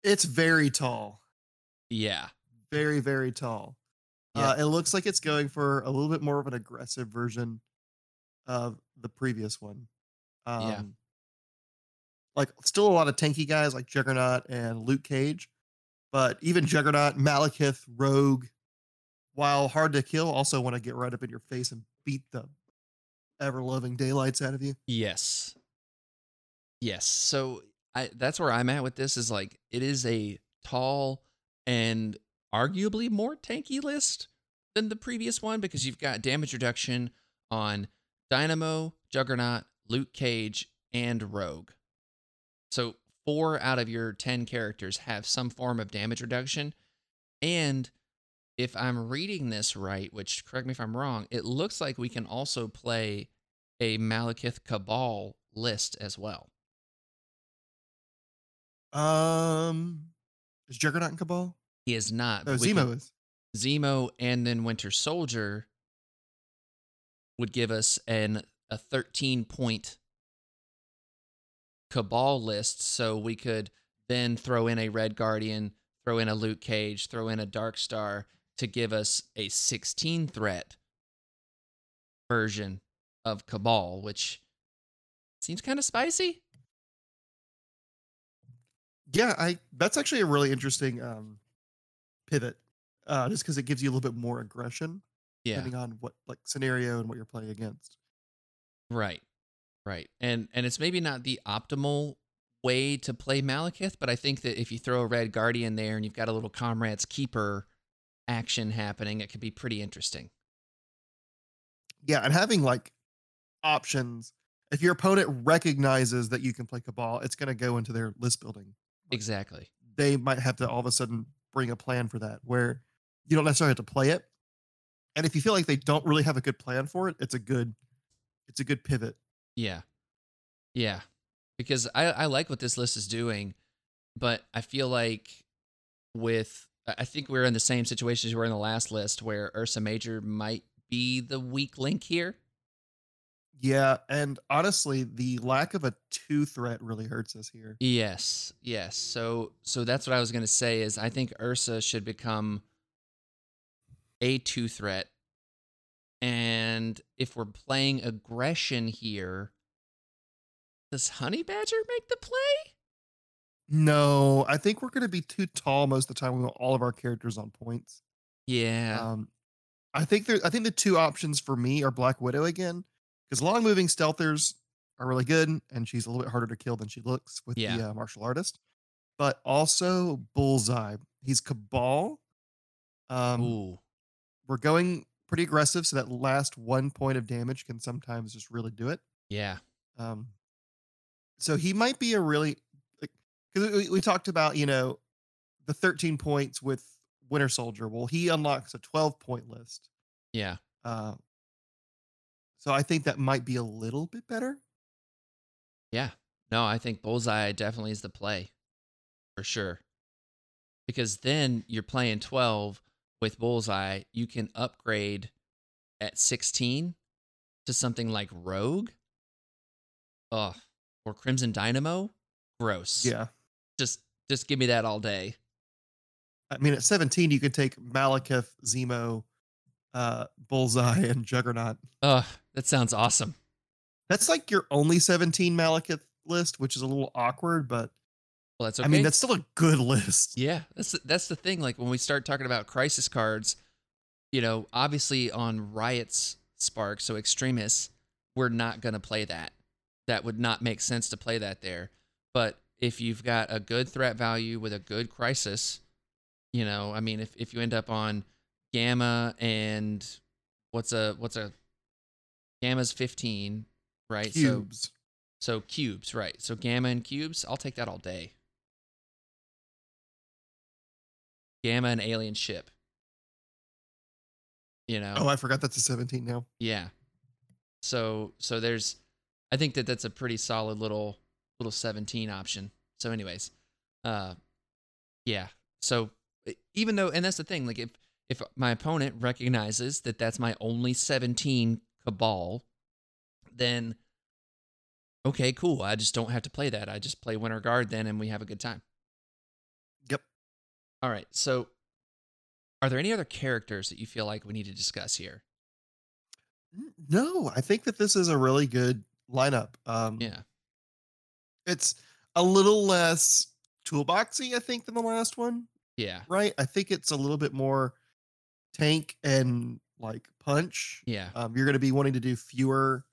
Speaker 2: It's very tall,
Speaker 1: Yeah.
Speaker 2: very very tall.
Speaker 1: Yeah.
Speaker 2: Uh, it looks like it's going for a little bit more of an aggressive version of the previous one. Um,
Speaker 1: Yeah.
Speaker 2: Like still a lot of tanky guys like Juggernaut and Luke Cage, but even Juggernaut, Malekith, Rogue, while hard to kill, also want to get right up in your face and beat the ever loving daylights out of you.
Speaker 1: Yes. Yes. So I that's where I'm at with this is like it is a tall and arguably more tanky list than the previous one because you've got damage reduction on Dynamo, Juggernaut, Luke Cage, and Rogue. So four out of your 10 characters have some form of damage reduction. And if I'm reading this right, which correct me if I'm wrong, it looks like we can also play a Malekith Cabal list as well.
Speaker 2: Um, is Juggernaut and Cabal?
Speaker 1: He is not.
Speaker 2: No, Zemo
Speaker 1: can-
Speaker 2: is.
Speaker 1: Zemo and then Winter Soldier would give us an a 13 point cabal list so we could then throw in a red guardian throw in a luke cage throw in a dark star to give us a 16 threat version of cabal which seems kind of spicy
Speaker 2: Yeah, I. That's actually a really interesting um, pivot, uh, just because it gives you a little bit more aggression,
Speaker 1: yeah
Speaker 2: depending on what like scenario and what you're playing against.
Speaker 1: Right. Right. And and it's maybe not the optimal way to play Malekith, but I think that if you throw a red guardian there and you've got a little comrades keeper action happening, it could be pretty interesting.
Speaker 2: Yeah, and having like options. If your opponent recognizes that you can play Cabal, it's going to go into their list building.
Speaker 1: Exactly.
Speaker 2: They might have to all of a sudden bring a plan for that, where you don't necessarily have to play it. And if you feel like they don't really have a good plan for it, it's a good, it's a good pivot.
Speaker 1: Yeah. Yeah. Because I, I like what this list is doing, but I feel like with I think we're in the same situation as we were in the last list where Ursa Major might be the weak link here.
Speaker 2: Yeah, and honestly, the lack of a two threat really hurts us here.
Speaker 1: Yes, yes. So so that's what I was going to say is I think Ursa should become a two threat. And if we're playing aggression here, does Honey Badger make the play?
Speaker 2: No, I think we're going to be too tall most of the time. We want all of our characters on points.
Speaker 1: Yeah.
Speaker 2: Um, I think there. I think the two options for me are Black Widow again, because long moving stealthers are really good, and she's a little bit harder to kill than she looks with
Speaker 1: Yeah.
Speaker 2: the uh, martial artist. But also Bullseye. He's Cabal. Um,
Speaker 1: Ooh.
Speaker 2: we're going pretty aggressive, so that last one point of damage can sometimes just really do it.
Speaker 1: Yeah.
Speaker 2: Um, so he might be a really because we, we talked about you know the 13 points with Winter Soldier. Well, he unlocks a 12 point list.
Speaker 1: Yeah.
Speaker 2: Uh, so I think that might be a little bit better.
Speaker 1: Yeah. No, I think Bullseye definitely is the play for sure. Because then you're playing 12 with Bullseye, you can upgrade at 16 to something like Rogue. Oh, or Crimson Dynamo. Gross.
Speaker 2: Yeah.
Speaker 1: Just just give me that all day.
Speaker 2: I mean, at 17, you could take Malekith, Zemo, uh, Bullseye, and Juggernaut.
Speaker 1: Oh, that sounds awesome.
Speaker 2: That's like your only 17 Malekith list, which is a little awkward, but
Speaker 1: Well, that's okay.
Speaker 2: I mean, that's still a good list.
Speaker 1: Yeah, that's the- that's the thing. Like when we start talking about crisis cards, you know, obviously on Riot's Spark, so extremists, we're not gonna play that. That would not make sense to play that there. But if you've got a good threat value with a good crisis, you know, I mean, if if you end up on Gamma and what's a what's a Gamma's fifteen, right? So
Speaker 2: Cubes.
Speaker 1: so cubes, right? So Gamma and cubes, I'll take that all day. Gamma and alien ship. You know.
Speaker 2: oh, I forgot that's a 17 now.
Speaker 1: yeah. So so there's I think that that's a pretty solid little little 17 option. So anyways, uh yeah. So even though and that's the thing like if if my opponent recognizes that that's my only 17 cabal, then okay, cool. I just don't have to play that. I just play Winter Guard then and we have a good time.
Speaker 2: Yep.
Speaker 1: All right. So are there any other characters that you feel like we need to discuss here?
Speaker 2: No, I think that this is a really good lineup. Um,
Speaker 1: Yeah.
Speaker 2: It's a little less toolboxy, I think, than the last one,
Speaker 1: Yeah.
Speaker 2: right? I think it's a little bit more tank and like punch.
Speaker 1: Yeah.
Speaker 2: Um, you're going to be wanting to do fewer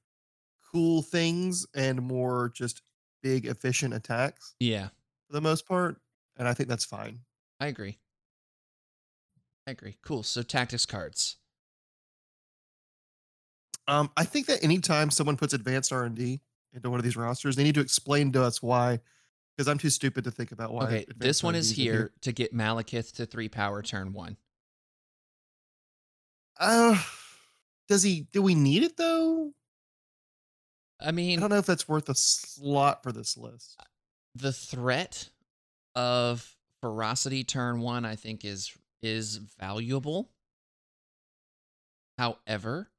Speaker 2: cool things and more just big efficient attacks
Speaker 1: Yeah,
Speaker 2: for the most part, and I think that's fine.
Speaker 1: I agree. I agree. Cool. So tactics cards.
Speaker 2: Um, I think that anytime someone puts advanced R and D into one of these rosters, they need to explain to us why. Because I'm too stupid to think about why.
Speaker 1: Okay, this one is
Speaker 2: in
Speaker 1: here to get Malekith to three power turn one.
Speaker 2: Uh, does he? Do we need it though?
Speaker 1: I mean, I
Speaker 2: don't know if that's worth a slot for this list.
Speaker 1: the threat of ferocity turn one, I think, is is valuable. However,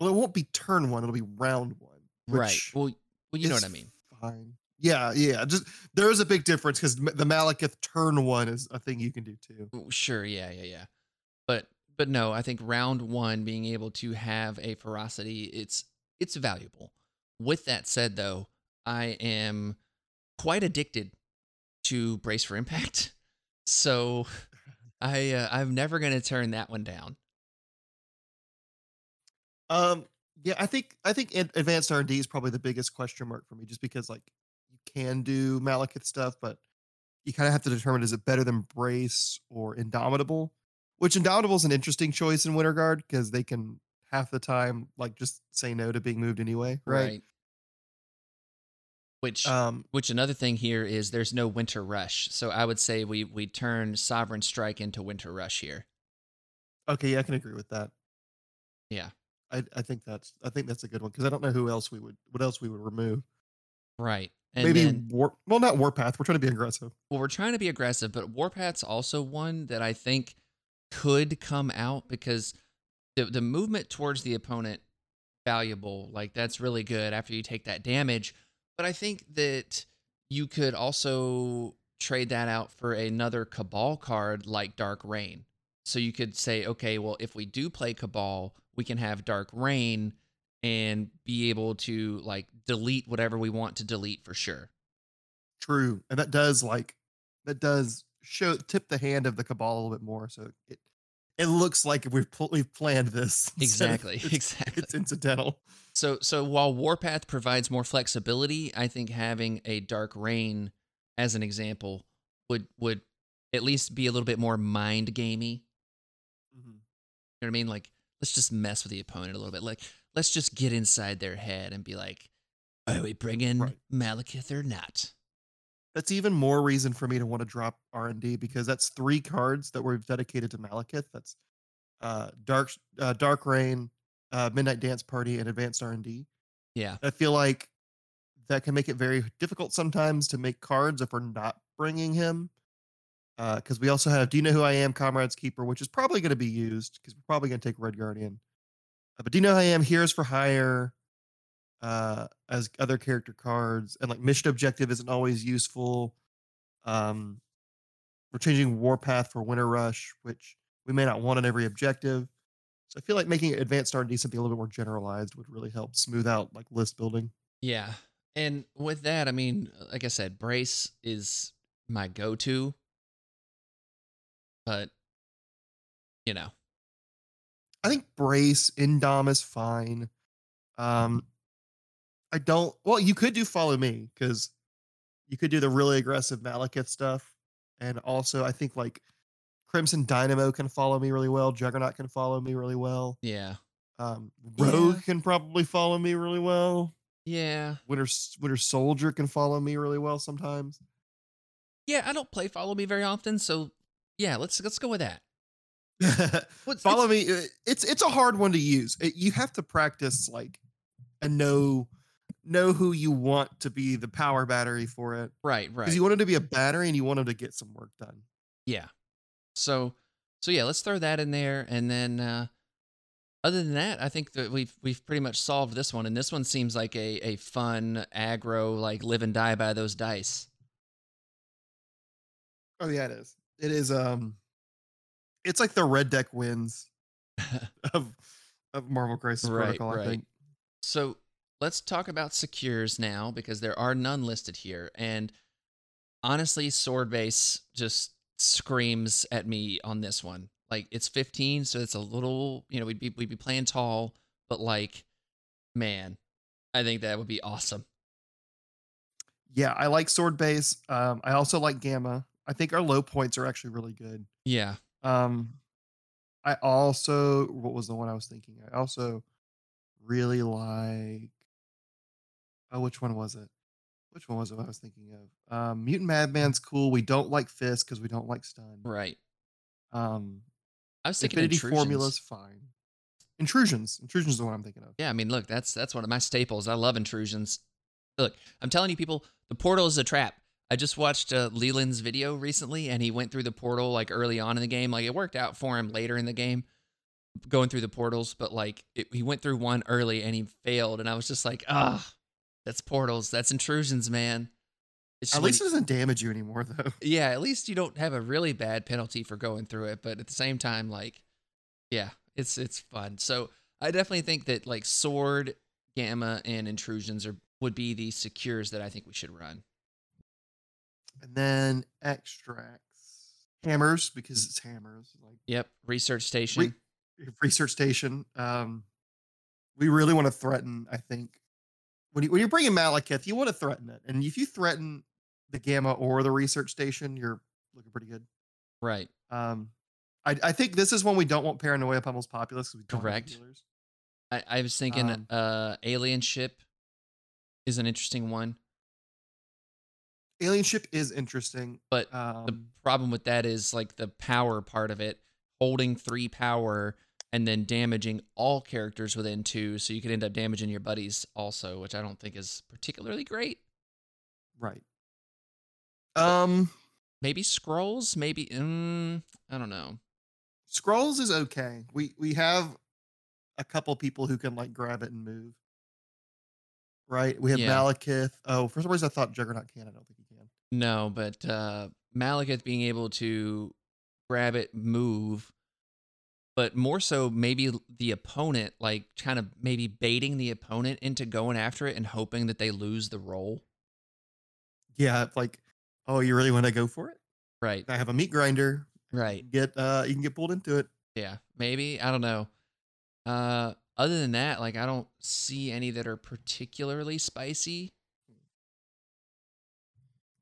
Speaker 2: Well, it won't be turn one; it'll be round one.
Speaker 1: right? Well, well, you know what I mean.
Speaker 2: Fine. Yeah, yeah. Just there is a big difference because the Malekith turn one is a thing you can do too.
Speaker 1: Sure, yeah, yeah, yeah. But no, I think round one being able to have a ferocity, it's it's valuable. With that said, though, I am quite addicted to brace for impact, so I uh, I'm never gonna turn that one down.
Speaker 2: Um, yeah, I think I think advanced R and D is probably the biggest question mark for me, just because like you can do Malekith stuff, but you kind of have to determine is it better than Brace or Indomitable? Which Indomitable is an interesting choice in Winter Guard because they can half the time like just say no to being moved anyway, right?
Speaker 1: Which
Speaker 2: Um,
Speaker 1: which another thing here is there's no winter rush, so I would say we we turn sovereign strike into winter rush here.
Speaker 2: okay, yeah, I can agree with that.
Speaker 1: Yeah.
Speaker 2: I, I think that's I think that's a good one because I don't know who else we would what else we would remove.
Speaker 1: Right. And
Speaker 2: Maybe
Speaker 1: then,
Speaker 2: war well not Warpath. We're trying to be aggressive.
Speaker 1: well, we're trying to be aggressive, but Warpath's also one that I think could come out because the the movement towards the opponent valuable, like that's really good after you take that damage. But I think that you could also trade that out for another Cabal card like Dark Reign. So you could say, okay, well, if we do play Cabal, we can have Dark Reign and be able to like delete whatever we want to delete for sure.
Speaker 2: True, and that does like that does show tip the hand of the cabal a little bit more. So it it looks like we've pl- we've planned this
Speaker 1: Exactly.
Speaker 2: It's,
Speaker 1: exactly.
Speaker 2: it's incidental.
Speaker 1: So so while Warpath provides more flexibility, I think having a Dark Reign as an example would would at least be a little bit more mind gamey. Mm-hmm. You know what I mean? Like let's just mess with the opponent a little bit. Like let's just get inside their head and be like, are we bringing
Speaker 2: Right.
Speaker 1: Malekith or not?
Speaker 2: That's even more reason for me to want to drop R and D because that's three cards that we've dedicated to Malekith. That's uh, Dark uh, Dark Reign, uh, Midnight Dance Party, and Advanced R and D.
Speaker 1: Yeah.
Speaker 2: I feel like that can make it very difficult sometimes to make cards if we're not bringing him. Because we also have Do You Know Who I Am, Comrades Keeper, which is probably going to be used because we're probably going to take Red Guardian. Uh, but Do You Know Who I Am, Heroes for Hire, uh, as other character cards, and like Mission Objective isn't always useful. Um, we're changing Warpath for Winter Rush, which we may not want on every objective. So I feel like making Advanced R&D something a little bit more generalized would really help smooth out like list building.
Speaker 1: Yeah. And with that, I mean, like I said, Brace is my go to. But, you know,
Speaker 2: I think Brace Indom is fine. Um, I don't. Well, you could do Follow Me because you could do the really aggressive Malekith stuff, and also I think like Crimson Dynamo can follow me really well. Juggernaut can follow me really well.
Speaker 1: yeah.
Speaker 2: Um,
Speaker 1: Yeah.
Speaker 2: Rogue can probably follow me really well.
Speaker 1: Yeah.
Speaker 2: Winter Winter Soldier can follow me really well sometimes.
Speaker 1: Yeah, I don't play Follow Me very often, so yeah, let's let's go with that.
Speaker 2: Follow
Speaker 1: it's-
Speaker 2: me. uh, It's it's a hard one to use. It, you have to practice like and know know who you want to be the power battery for it
Speaker 1: Right, right.
Speaker 2: because you want it to be a battery and you want him to get some work done.
Speaker 1: Yeah. So so yeah, let's throw that in there and then uh other than that, I think that we've we've pretty much solved this one and this one seems like a a fun aggro like live and die by those dice.
Speaker 2: Oh yeah, it is. It is. Um, it's like the red deck wins of of Marvel Crisis
Speaker 1: Right,
Speaker 2: Protocol.
Speaker 1: right.
Speaker 2: I think.
Speaker 1: So let's talk about secures now because there are none listed here. And honestly, sword base just screams at me on this one. Like it's 15, so it's a little, you know, we'd be we'd be playing tall, but like, man, I think that would be awesome.
Speaker 2: Yeah, I like sword base. Um, I also like gamma. I think our low points are actually really good.
Speaker 1: Yeah.
Speaker 2: Um, I also what was the one I was thinking? I also really like. Oh, which one was it? Which one was it I was thinking of? Um, Mutant Madman's cool. We don't like Fist because we don't like Stun.
Speaker 1: Right.
Speaker 2: Um,
Speaker 1: I was thinking
Speaker 2: Infinity
Speaker 1: intrusions.
Speaker 2: Formula's fine. Intrusions. Intrusions is the one I'm thinking of.
Speaker 1: Yeah, I mean, look, that's that's one of my staples. I love intrusions. Look, I'm telling you, people, the portal is a trap. I just watched uh, Leland's video recently, and he went through the portal like early on in the game. Like it worked out for him later in the game, going through the portals. But like it, he went through one early and he failed, and I was just like, ah, that's portals, that's intrusions, man. It's
Speaker 2: At least
Speaker 1: when
Speaker 2: it doesn't damage you anymore, though.
Speaker 1: yeah, at least you don't have a really bad penalty for going through it. But at the same time, like, yeah, it's it's fun. So I definitely think that like sword, gamma, and intrusions are would be the secures that I think we should run.
Speaker 2: And then extracts, hammers because it's hammers. Like
Speaker 1: Yep, research station.
Speaker 2: Re- research station. Um, we really want to threaten. I think when you when you're bringing Malekith, you want to threaten it, and if you threaten the Gamma or the research station, you're looking pretty good.
Speaker 1: right.
Speaker 2: Um, I, I think this is when we don't want Paranoia Pummel's Populace. We don't
Speaker 1: Correct. I, I was thinking
Speaker 2: Um,
Speaker 1: uh alien ship is an interesting one.
Speaker 2: Alien ship is interesting.
Speaker 1: But
Speaker 2: Um,
Speaker 1: the problem with that is like the power part of it, holding three power and then damaging all characters within two, so you could end up damaging your buddies also, which I don't think is particularly great.
Speaker 2: right. Um,
Speaker 1: Maybe scrolls, maybe mm, I don't know.
Speaker 2: Scrolls is okay. We we have a couple people who can like grab it and move. Right. We have
Speaker 1: Yeah.
Speaker 2: Malekith. Oh, for some reason I thought Juggernaut can. I don't think he can.
Speaker 1: No, but uh Malekith being able to grab it, move, but more so maybe the opponent, like kind of maybe baiting the opponent into going after it and hoping that they lose the roll.
Speaker 2: Yeah, like, oh, you really want to go for it?
Speaker 1: Right.
Speaker 2: I have a meat grinder.
Speaker 1: Right.
Speaker 2: Get uh you can get pulled into it.
Speaker 1: Yeah. Maybe. I don't know. Uh other than that, like I don't see any that are particularly spicy.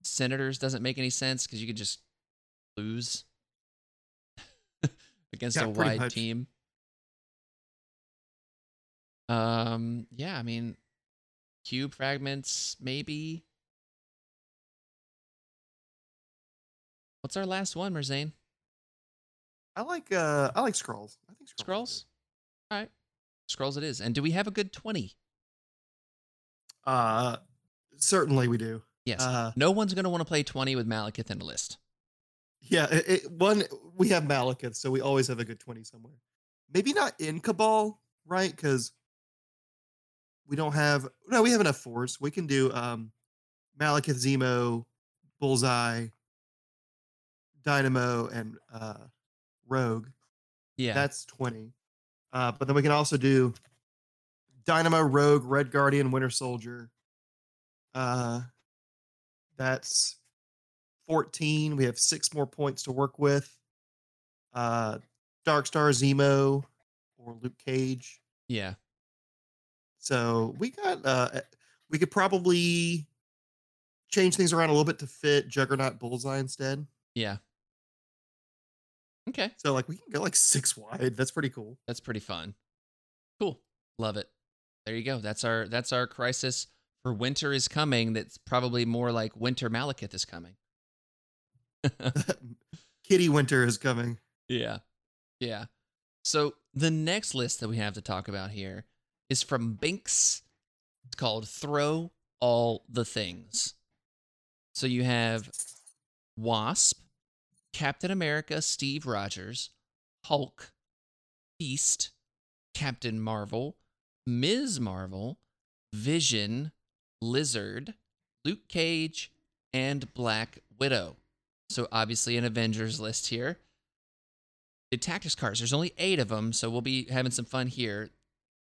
Speaker 1: Senators doesn't make any sense because you could just lose against
Speaker 2: Yeah,
Speaker 1: a wide
Speaker 2: much.
Speaker 1: team. Um, yeah, I mean, cube fragments, maybe. What's our last one, Merzane?
Speaker 2: I like uh I like scrolls. I think scrolls.
Speaker 1: Scrolls? All right. Scrolls it is. And do we have a good 20?
Speaker 2: Uh certainly we do.
Speaker 1: Yes.
Speaker 2: Uh
Speaker 1: no one's going to want to play 20 with Malekith in a list.
Speaker 2: Yeah, it, it, one we have Malekith, so we always have a good 20 somewhere. Maybe not in Cabal, right? Because we don't have no, we have enough force. We can do um Malekith, Zemo, Bullseye, Dynamo, and uh Rogue.
Speaker 1: Yeah.
Speaker 2: That's 20. Uh, but then we can also do Dynamo, Rogue, Red Guardian, Winter Soldier. Uh, that's 14. We have six more points to work with. Uh, Dark Star, Zemo, or Luke Cage.
Speaker 1: yeah.
Speaker 2: So we got, uh, we could probably change things around a little bit to fit Juggernaut Bullseye instead.
Speaker 1: Yeah. Okay.
Speaker 2: So like we can go like six wide. That's pretty cool.
Speaker 1: That's pretty fun. Cool. Love it. There you go. That's our that's our crisis for winter is coming. That's probably more like winter Malekith is coming.
Speaker 2: Kitty Winter is coming.
Speaker 1: Yeah. Yeah. So the next list that we have to talk about here is from Binks. It's called Throw All the Things. So you have Wasp, Captain America Steve Rogers, Hulk, Beast, Captain Marvel, Ms. Marvel, Vision, Lizard, Luke Cage, and Black Widow. So obviously an Avengers list here. The tactics cards, there's only eight of them, so we'll be having some fun here.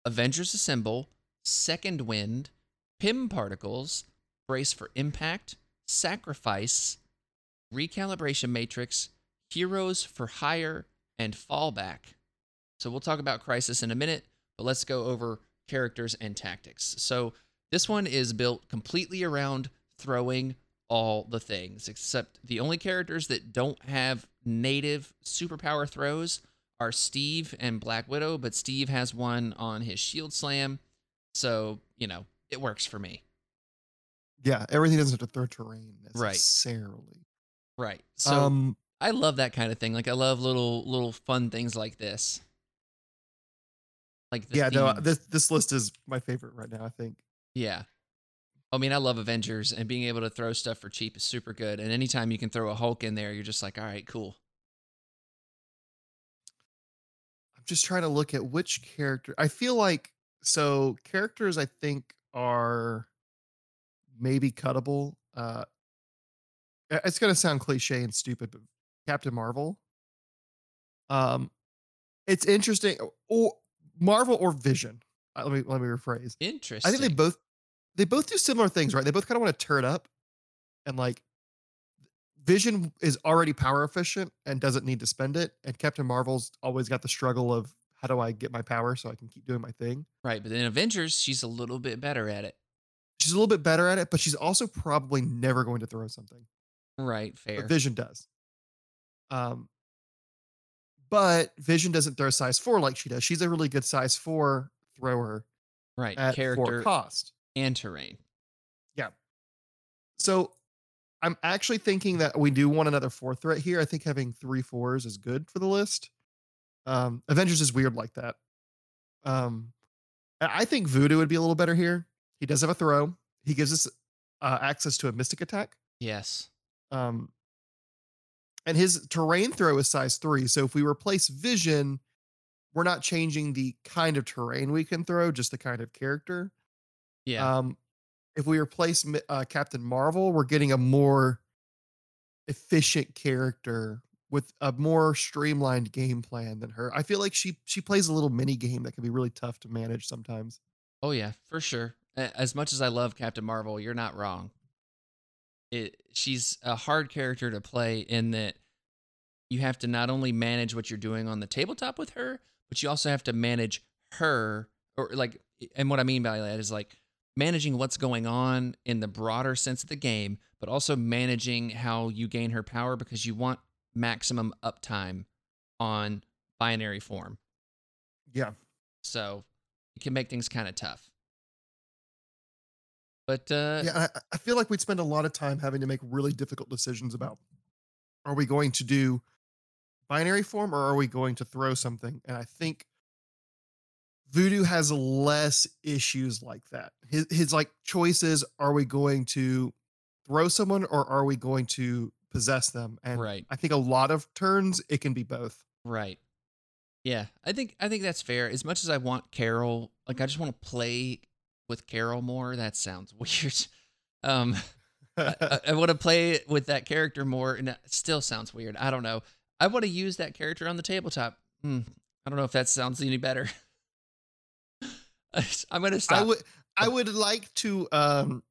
Speaker 1: Avengers Assemble, Second Wind, Pym Particles, Brace for Impact, Sacrifice, Recalibration Matrix, Heroes for Hire, and Fallback. So we'll talk about Crisis in a minute, but let's go over characters and tactics. So this one is built completely around throwing all the things, except the only characters that don't have native superpower throws are Steve and Black Widow, but Steve has one on his shield slam. So, you know, it works for me.
Speaker 2: Yeah, everything doesn't have to throw terrain necessarily.
Speaker 1: Right. So
Speaker 2: um,
Speaker 1: I love that kind of thing. Like I love little little fun things like this. Like the
Speaker 2: yeah, no, this this list is my favorite right now. I think.
Speaker 1: Yeah. I mean, I love Avengers and being able to throw stuff for cheap is super good. And anytime you can throw a Hulk in there, you're just like, all right, cool.
Speaker 2: I'm just trying to look at which character. I feel like so characters I think are maybe cuttable. Uh it's gonna sound cliche and stupid, but Captain Marvel. Um it's interesting or Marvel or Vision. Uh, Let me let me rephrase.
Speaker 1: Interesting.
Speaker 2: I think they both they both do similar things, right? They both kind of want to turn up and like Vision is already power efficient and doesn't need to spend it, and Captain Marvel's always got the struggle of how do I get my power so I can keep doing my thing.
Speaker 1: Right. But in Avengers, she's a little bit better at it.
Speaker 2: She's a little bit better at it, but she's also probably never going to throw something.
Speaker 1: Right. Fair.
Speaker 2: But Vision does. Um, but Vision doesn't throw size four like she does. She's a really good size four thrower
Speaker 1: right.
Speaker 2: at four
Speaker 1: Character
Speaker 2: cost.
Speaker 1: And terrain. Yeah.
Speaker 2: So I'm actually thinking that we do want another four threat here. I think having three fours is good for the list. Um, Avengers is weird like that. Um, I think Voodoo would be a little better here. He does have a throw. He gives us uh, access to a mystic attack.
Speaker 1: Yes.
Speaker 2: Um, and his terrain throw is size three. So if we replace Vision, we're not changing the kind of terrain we can throw, just the kind of character.
Speaker 1: Yeah.
Speaker 2: Um, if we replace uh, Captain Marvel, we're getting a more efficient character with a more streamlined game plan than her. I feel like she she plays a little mini game that can be really tough to manage sometimes.
Speaker 1: oh yeah, for sure. As much as I love Captain Marvel, you're not wrong. It she's a hard character to play in that you have to not only manage what you're doing on the tabletop with her, but you also have to manage her or like and what I mean by that is like managing what's going on in the broader sense of the game, but also managing how you gain her power because you want maximum uptime on binary form.
Speaker 2: Yeah.
Speaker 1: So it can make things kind of tough. But uh,
Speaker 2: yeah, I, I feel like we'd spend a lot of time having to make really difficult decisions about are we going to do binary form or are we going to throw something? And I think Voodoo has less issues like that. His his like choices are we going to throw someone or are we going to possess them? And
Speaker 1: Right.
Speaker 2: I think a lot of turns it can be both.
Speaker 1: right. Yeah, I think I think that's fair. As much as I want Carol, like I just want to play with Carol more. That sounds weird. Um, I, I want to play with that character more, and it still sounds weird. I don't know. I want to use that character on the tabletop. Hmm, I don't know if that sounds any better. I'm gonna stop.
Speaker 2: I would I would like to um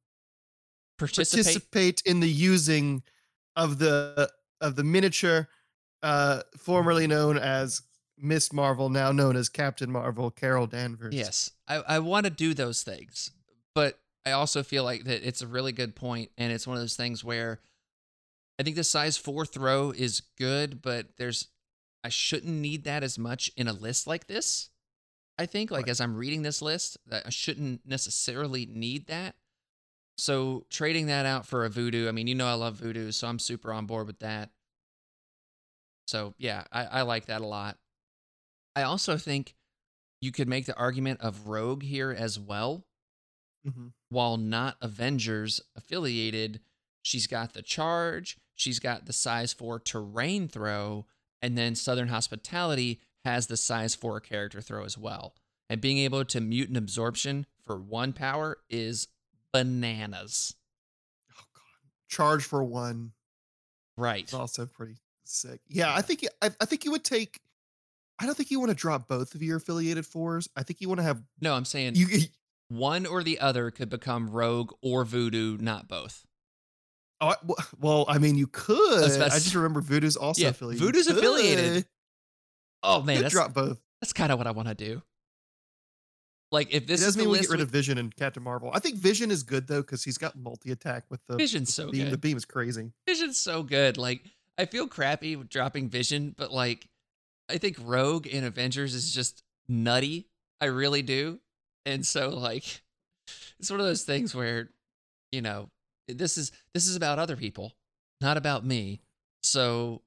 Speaker 1: participate.
Speaker 2: participate in the using of the of the miniature uh formerly known as Miss Marvel, now known as Captain Marvel, Carol Danvers.
Speaker 1: Yes, I, I want to do those things, but I also feel like that it's a really good point, and it's one of those things where I think the size four throw is good, but there's I shouldn't need that as much in a list like this. I think like
Speaker 2: Right.
Speaker 1: as I'm reading this list, that I shouldn't necessarily need that. So trading that out for a voodoo, I mean, you know I love voodoo, so I'm super on board with that. So yeah, I, I like that a lot. I also think you could make the argument of Rogue here as well.
Speaker 2: Mhm.
Speaker 1: While not Avengers affiliated, she's got the charge, she's got the size 4 terrain throw, and then Southern Hospitality has the size 4 character throw as well. And being able to mute an absorption for one power is bananas.
Speaker 2: Oh god. Charge for one
Speaker 1: Right.
Speaker 2: is also pretty sick. Yeah, I think I, I think you would take I don't think you want to drop both of your affiliated fours. I think you want to have
Speaker 1: No, I'm saying
Speaker 2: you
Speaker 1: one or the other could become Rogue or Voodoo, not both.
Speaker 2: Oh, well, I mean, you could. I just remember Voodoo's also
Speaker 1: Yeah,
Speaker 2: affiliated.
Speaker 1: Voodoo's affiliated. Oh man, that's
Speaker 2: drop both.
Speaker 1: that's kind of what I want to do. Like if
Speaker 2: It
Speaker 1: this
Speaker 2: does
Speaker 1: is the
Speaker 2: mean we
Speaker 1: list
Speaker 2: get rid of Vision and Captain Marvel. I think Vision is good though because he's got multi attack with the
Speaker 1: Vision's
Speaker 2: with
Speaker 1: so
Speaker 2: the beam.
Speaker 1: good.
Speaker 2: The beam is crazy.
Speaker 1: Vision's so good. Like I feel crappy with dropping Vision, but like I think Rogue in Avengers is just nutty. I really do. And so like it's one of those things where you know, this is this is about other people, not about me. So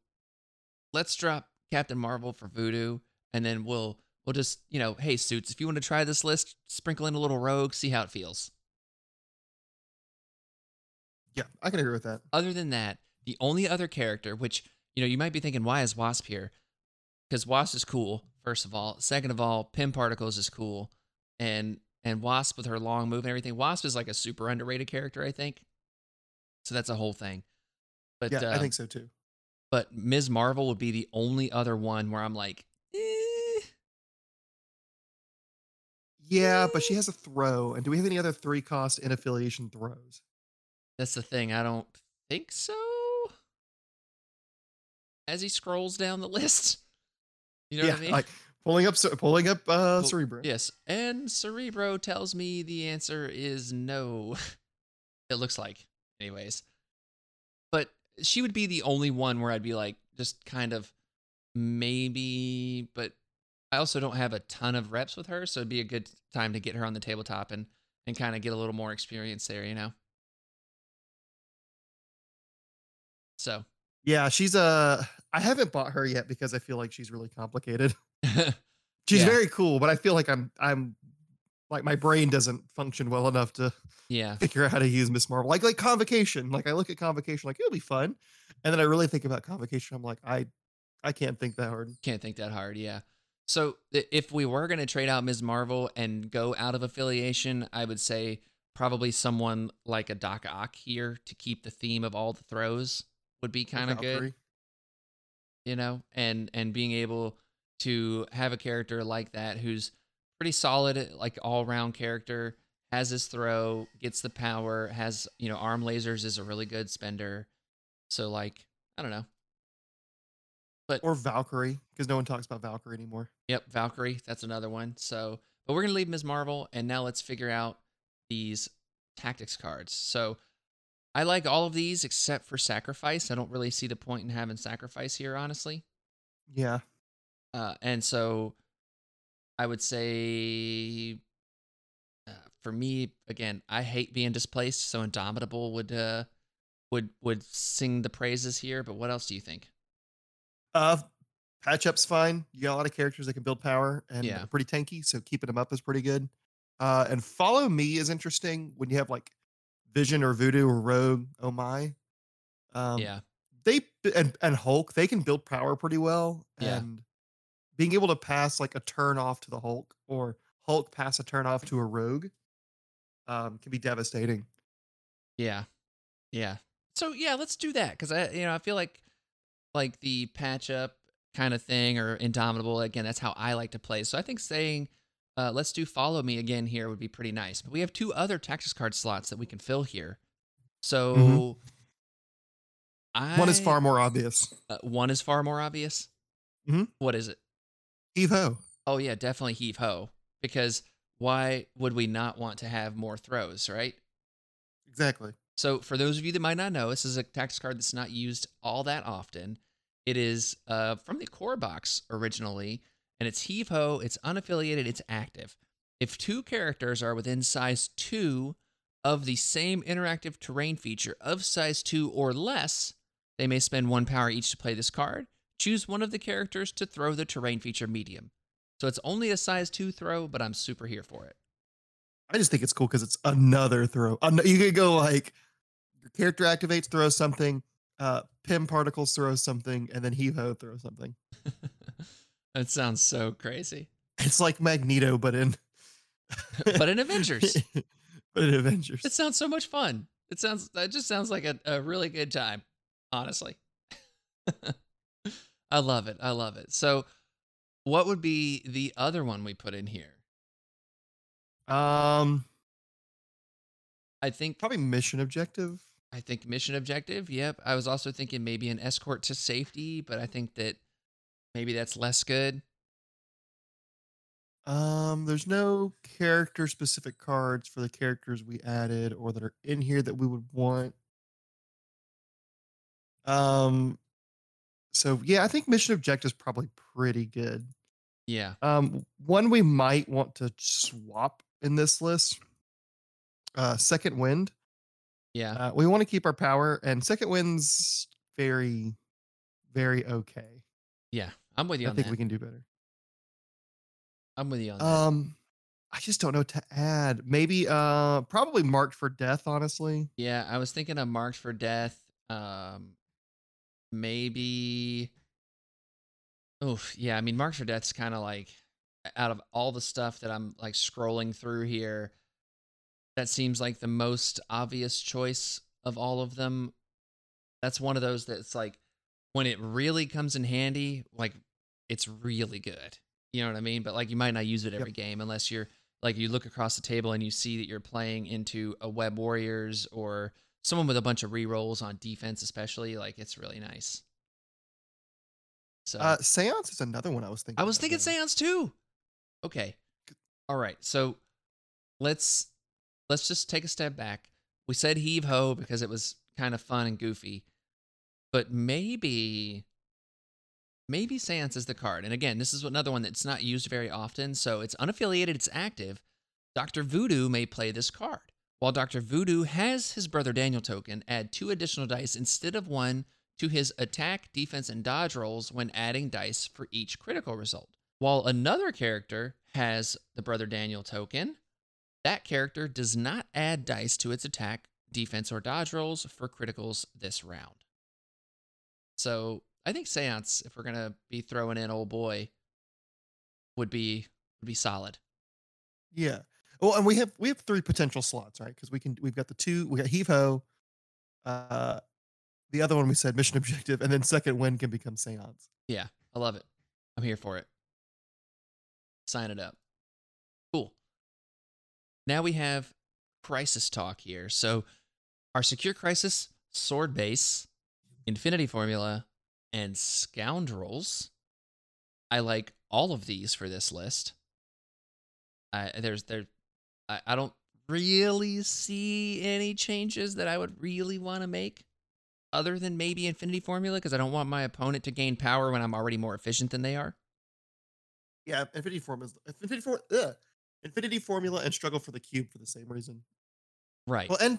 Speaker 1: let's drop Captain Marvel for Voodoo and then we'll we'll just, you know, hey suits, if you want to try this list, sprinkle in a little Rogue, see how it feels.
Speaker 2: Yeah, I can agree with that.
Speaker 1: other than that, the only other character, which you know, you might be thinking, why is Wasp here? Because Wasp is cool, first of all. Second of all, Pym Particles is cool, and and Wasp with her long move and everything. Wasp is like a super underrated character, I think. So that's a whole thing. But
Speaker 2: yeah, I
Speaker 1: um,
Speaker 2: think so too.
Speaker 1: But Ms. Marvel would be the only other one where I'm like, eh,
Speaker 2: Yeah, but she has a throw. And do we have any other three cost in affiliation throws?
Speaker 1: that's the thing. I don't think so. As he scrolls down the list, you know
Speaker 2: yeah,
Speaker 1: what I mean?
Speaker 2: like pulling up, pulling up uh, Cerebro.
Speaker 1: Yes, and Cerebro tells me the answer is no. it looks like, anyways. She would be the only one where I'd be like, just kind of maybe. But I also don't have a ton of reps with her, so it'd be a good time to get her on the tabletop and and kind of get a little more experience there, you know. So,
Speaker 2: Yeah, she's uh I haven't bought her yet because I feel like she's really complicated. She's
Speaker 1: Yeah.
Speaker 2: very cool, but I feel like I'm I'm like my brain doesn't function well enough to
Speaker 1: yeah,
Speaker 2: figure out how to use Miss Marvel. Like like convocation. Like I look at convocation like it'll be fun. And then I really think about convocation. I'm like, I I can't think that hard.
Speaker 1: Can't think that hard, yeah. So if we were going to trade out Ms. Marvel and go out of affiliation, I would say probably someone like a Doc Ock here to keep the theme of all the throws would be kind of good, you know, and and being able to have a character like that who's pretty solid, like all round character, has his throw, gets the power, has you know arm lasers, is a really good spender. So like I don't know. But
Speaker 2: Or Valkyrie, because no one talks about Valkyrie anymore.
Speaker 1: Yep, Valkyrie. That's another one. So, but we're gonna leave Ms. Marvel, and now let's figure out these tactics cards. So, I like all of these except for sacrifice. I don't really see the point in having sacrifice here, honestly.
Speaker 2: Yeah.
Speaker 1: Uh, and so, I would say, uh, for me, again, I hate being displaced. So, Indomitable would uh, would would sing the praises here. But what else do you think?
Speaker 2: Uh patch up's fine. You got a lot of characters that can build power and
Speaker 1: Yeah.
Speaker 2: pretty tanky, so keeping them up is pretty good. Uh and follow me is interesting when you have like Vision or Voodoo or Rogue, oh my. Um
Speaker 1: yeah,
Speaker 2: they and and Hulk, they can build power pretty well.
Speaker 1: Yeah.
Speaker 2: And being able to pass like a turn off to the Hulk or Hulk pass a turn off to a rogue um can be devastating.
Speaker 1: Yeah. Yeah. So yeah, let's do that cuz I you know, I feel like like the patch up kind of thing or indomitable again, that's how I like to play. So I think saying uh, let's do follow me again here would be pretty nice. But we have two other tactics card slots that we can fill here. So
Speaker 2: Mm-hmm. One is far more obvious.
Speaker 1: uh, one is far more obvious.
Speaker 2: Mhm.
Speaker 1: What is it?
Speaker 2: Heave ho.
Speaker 1: Oh yeah, definitely heave ho because why would we not want to have more throws, right?
Speaker 2: Exactly.
Speaker 1: So, for those of you that might not know, this is a tactics card that's not used all that often. It is uh, from the core box originally, and it's heave ho. It's unaffiliated. It's active. If two characters are within size two of the same interactive terrain feature of size two or less, they may spend one power each to play this card. Choose one of the characters to throw the terrain feature medium. So it's only a size two throw, but I'm super here for it.
Speaker 2: I just think it's cool because it's another throw. You could go like your character activates, throws something, uh, Pym particles throws something, and then Heave Ho throws something.
Speaker 1: that sounds so crazy.
Speaker 2: It's like Magneto, but in
Speaker 1: But in Avengers.
Speaker 2: but in Avengers.
Speaker 1: It sounds so much fun. It sounds that just sounds like a, a really good time, honestly. I love it. I love it. So what would be the other one we put in here?
Speaker 2: Um,
Speaker 1: I think
Speaker 2: probably mission objective.
Speaker 1: I think mission objective. Yep. I was also thinking maybe an escort to safety, but I think that maybe that's less good.
Speaker 2: Um, there's no character specific cards for the characters we added or that are in here that we would want. Um, so yeah, I think mission objectives probably pretty good.
Speaker 1: Yeah.
Speaker 2: Um, one we might want to swap in this list. Uh, second wind.
Speaker 1: Yeah.
Speaker 2: Uh, we want to keep our power, and second wind's very, very okay.
Speaker 1: yeah. I'm with you
Speaker 2: I think
Speaker 1: that.
Speaker 2: we can do better.
Speaker 1: I'm with you on that.
Speaker 2: Um, I just don't know what to add. Maybe, uh, probably marked for death. Honestly,
Speaker 1: Yeah, I was thinking of Marked for Death. Um, maybe. Oof, yeah. I mean, Marked for Death's kind of like out of all the stuff that I'm like scrolling through here. That seems like the most obvious choice of all of them. That's one of those that's like when it really comes in handy, like it's really good. You know what I mean? But like you might not use it
Speaker 2: Yep.
Speaker 1: every game unless you're like you look across the table and you see that you're playing into a web warriors or someone with a bunch of rerolls on defense especially like it's really nice. So
Speaker 2: uh, seance is another one I was thinking.
Speaker 1: i was thinking
Speaker 2: though.
Speaker 1: seance too! Okay. All right so let's let's just take a step back. We said heave ho because it was kind of fun and goofy but maybe maybe seance is the card. And again this is another one that's not used very often so it's unaffiliated it's active. Dr voodoo may play this card while dr voodoo has his brother daniel token add two additional dice instead of one to his attack defense and dodge rolls when adding dice for each critical result while another character has the brother daniel token that character does not add dice to its attack defense or dodge rolls for criticals this round so I think Seance, if we're gonna be throwing in old boy, would be would be solid.
Speaker 2: Yeah. Well, and we have we have three potential slots, right? Because we can we've got the two we got heave ho, uh, the other one we said mission objective, and then second wind can become seance.
Speaker 1: Yeah, I love it. I'm here for it. Sign it up. Cool. Now we have crisis talk here. So our secure crisis, sword base, infinity formula, and scoundrels. I like all of these for this list. I there's there I, I don't really see any changes that I would really want to make other than maybe infinity formula because I don't want my opponent to gain power when I'm already more efficient than they are.
Speaker 2: Yeah, infinity Formula. infinity. Ugh. Infinity formula and struggle for the cube for the same reason.
Speaker 1: Right.
Speaker 2: Well, and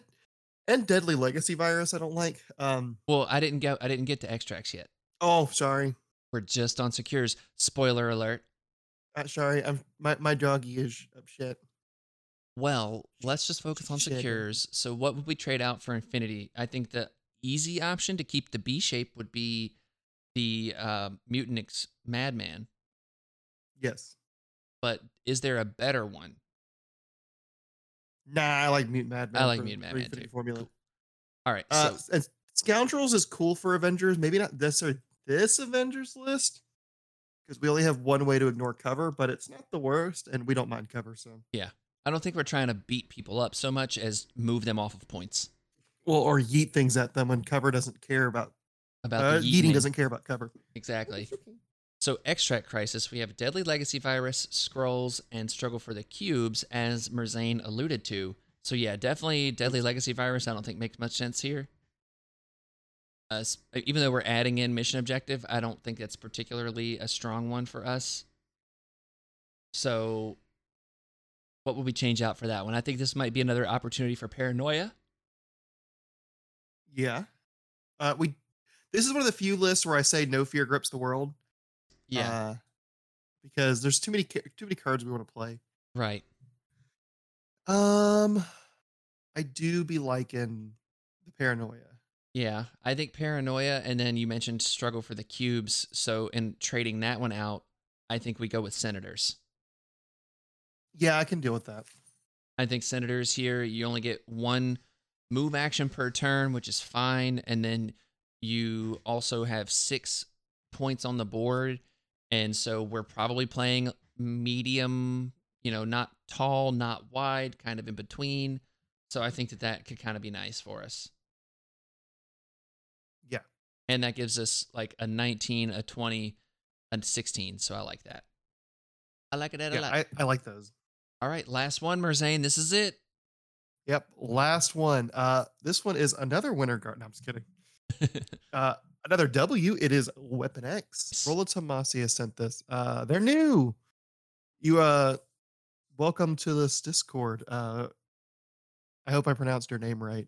Speaker 2: and deadly legacy virus I don't like. Um.
Speaker 1: Well, I didn't get I didn't get to extracts yet.
Speaker 2: Oh, sorry.
Speaker 1: We're just on secures. Spoiler alert.
Speaker 2: Uh, sorry. I'm my my doggy is up shit.
Speaker 1: Well, let's just focus on
Speaker 2: Shit.
Speaker 1: secures. So what would we trade out for infinity? I think the easy option to keep the B shape would be the uh, mutant ex- madman.
Speaker 2: Yes.
Speaker 1: But is there a better one?
Speaker 2: Nah, I like Mute Madman.
Speaker 1: I like Mutant Madman too.
Speaker 2: Formula.
Speaker 1: Cool. All right.
Speaker 2: Uh,
Speaker 1: so
Speaker 2: and Scoundrels is cool for Avengers. Maybe not this or this Avengers list because we only have one way to ignore cover, but it's not the worst, and we don't mind cover. So,
Speaker 1: I don't think we're trying to beat people up so much as move them off of points.
Speaker 2: well, or yeet things at them when cover doesn't care about.
Speaker 1: About
Speaker 2: Uh,
Speaker 1: the
Speaker 2: yeeting
Speaker 1: yeeting.
Speaker 2: doesn't care about cover.
Speaker 1: Exactly. So, Extract Crisis, we have Deadly Legacy Virus, Scrolls, and Struggle for the Cubes, as Merzane alluded to. So, yeah, definitely Deadly Legacy Virus, I don't think makes much sense here. Uh, even though we're adding in Mission Objective, I don't think that's particularly a strong one for us. So, what will we change out for that one? I think this might be another opportunity for Paranoia.
Speaker 2: Yeah. Uh, we. This is one of the few lists where I say no fear grips the world.
Speaker 1: Yeah,
Speaker 2: Uh, because there's too many too many cards we want to play.
Speaker 1: right.
Speaker 2: Um, I do be liking the paranoia.
Speaker 1: Yeah, I think paranoia, and then you mentioned struggle for the cubes. So in trading that one out, I think we go with senators.
Speaker 2: Yeah, I can deal with that.
Speaker 1: I think senators here, you only get one move action per turn, which is fine, and then you also have six points on the board, and so we're probably playing medium, you know, not tall, not wide, kind of in between. So I think that that could kind of be nice for us.
Speaker 2: Yeah.
Speaker 1: and that gives us like a 19 a 20 a 16 so i like that I like it a
Speaker 2: Yeah,
Speaker 1: lot.
Speaker 2: I, I like those.
Speaker 1: All right, last one, Merzane. This is it.
Speaker 2: Yep. Last one. Uh, this one is another winter guard. No, I'm just kidding. Uh, another W. It is Weapon X. Rolla Tomasi has sent this. Uh, they're new. You uh, welcome to this Discord. Uh, I hope I pronounced your name right.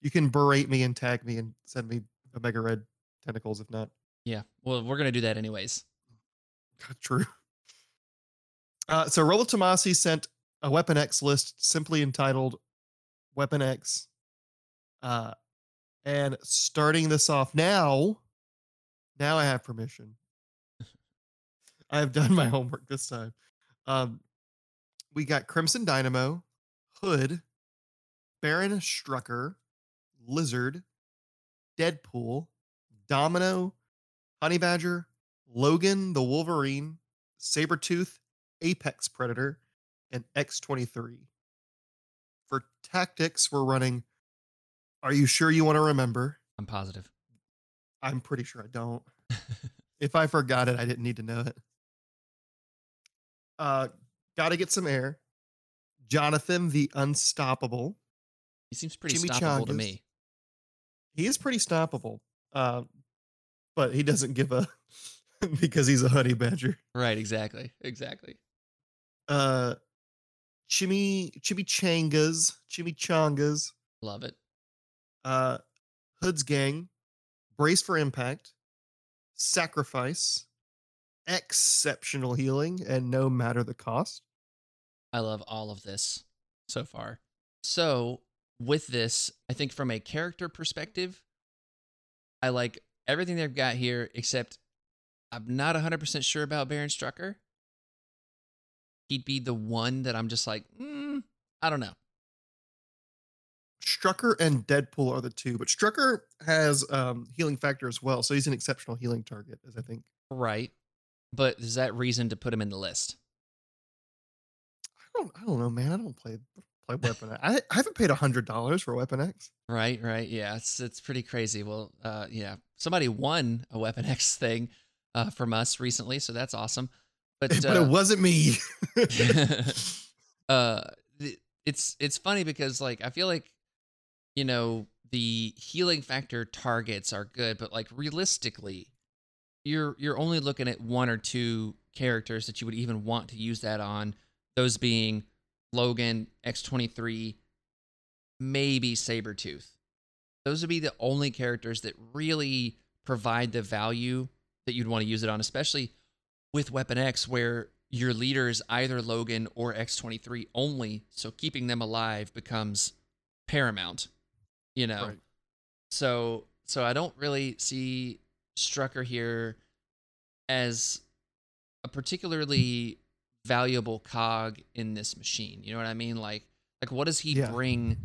Speaker 2: You can berate me and tag me and send me Omega Red tentacles if not.
Speaker 1: yeah. Well, we're gonna do that anyways.
Speaker 2: True. Uh, so Rolla Tomasi sent a Weapon X list simply entitled Weapon X. Uh, and starting this off now, now I have permission. I have done my homework this time. Um, we got Crimson Dynamo, Hood, Baron Strucker, Lizard, Deadpool, Domino, Honey Badger, Logan the Wolverine, Sabretooth, Apex Predator, and X23. For tactics, we're running. Are you sure you want to remember?
Speaker 1: I'm positive.
Speaker 2: I'm pretty sure I don't. If I forgot it, I didn't need to know it. Uh, gotta get some air. Jonathan the Unstoppable.
Speaker 1: he seems pretty
Speaker 2: Chimichangas.
Speaker 1: stoppable to me.
Speaker 2: He is pretty stoppable. Uh, but he doesn't give a because he's a honey badger.
Speaker 1: Right. Exactly. Exactly.
Speaker 2: Uh chimi chimichangas chimichangas
Speaker 1: Love it.
Speaker 2: uh hood's gang brace for impact sacrifice exceptional healing and no matter the cost
Speaker 1: I love all of this so far. So, with this, I think from a character perspective, I like everything they've got here, except I'm not 100% sure about Baron Strucker. He'd be the one that I'm just like, mm, I don't know.
Speaker 2: strucker and deadpool are the two but strucker has um healing factor as well so he's an exceptional healing target as i think
Speaker 1: Right. But is that reason to put him in the list?
Speaker 2: i don't i don't know man i don't play play weapon X. i, I haven't paid a hundred dollars for weapon x
Speaker 1: Right, right. Yeah, it's it's pretty crazy. Well, uh yeah. Somebody won a Weapon X thing uh from us recently, so that's awesome. But,
Speaker 2: but
Speaker 1: uh,
Speaker 2: it wasn't me
Speaker 1: uh it's it's funny because like I feel like you know the healing factor targets are good, but like realistically, you're you're only looking at one or two characters that you would even want to use that on. Those being Logan, X23, maybe Sabretooth. Those would be the only characters that really provide the value that you'd want to use it on, especially with Weapon X, where your leader is either Logan or X23 only. So keeping them alive becomes paramount, you know?
Speaker 2: Right.
Speaker 1: So, so I don't really see Strucker here as a particularly valuable cog in this machine. You know what I mean? Like, like what does he
Speaker 2: Yeah.
Speaker 1: bring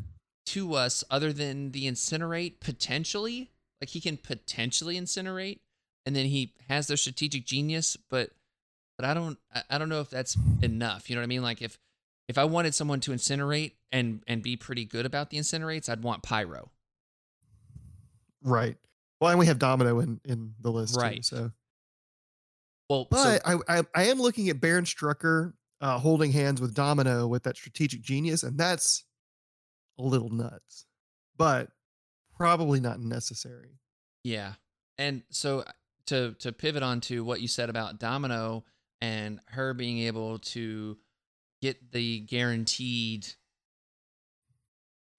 Speaker 1: to us other than the incinerate potentially? Like he can potentially incinerate, and then he has their strategic genius, but but I don't I- don't know if that's enough. You know what I mean? Like if if I wanted someone to incinerate and and be pretty good about the incinerates, I'd want Pyro.
Speaker 2: right well and we have domino in in the list too,
Speaker 1: Right.
Speaker 2: so
Speaker 1: Well,
Speaker 2: But
Speaker 1: so,
Speaker 2: I, I I am looking at Baron Strucker uh, holding hands with Domino with that strategic genius, and that's a little nuts, but probably not necessary.
Speaker 1: yeah, and so uh, to to pivot on to what you said about Domino and her being able to get the guaranteed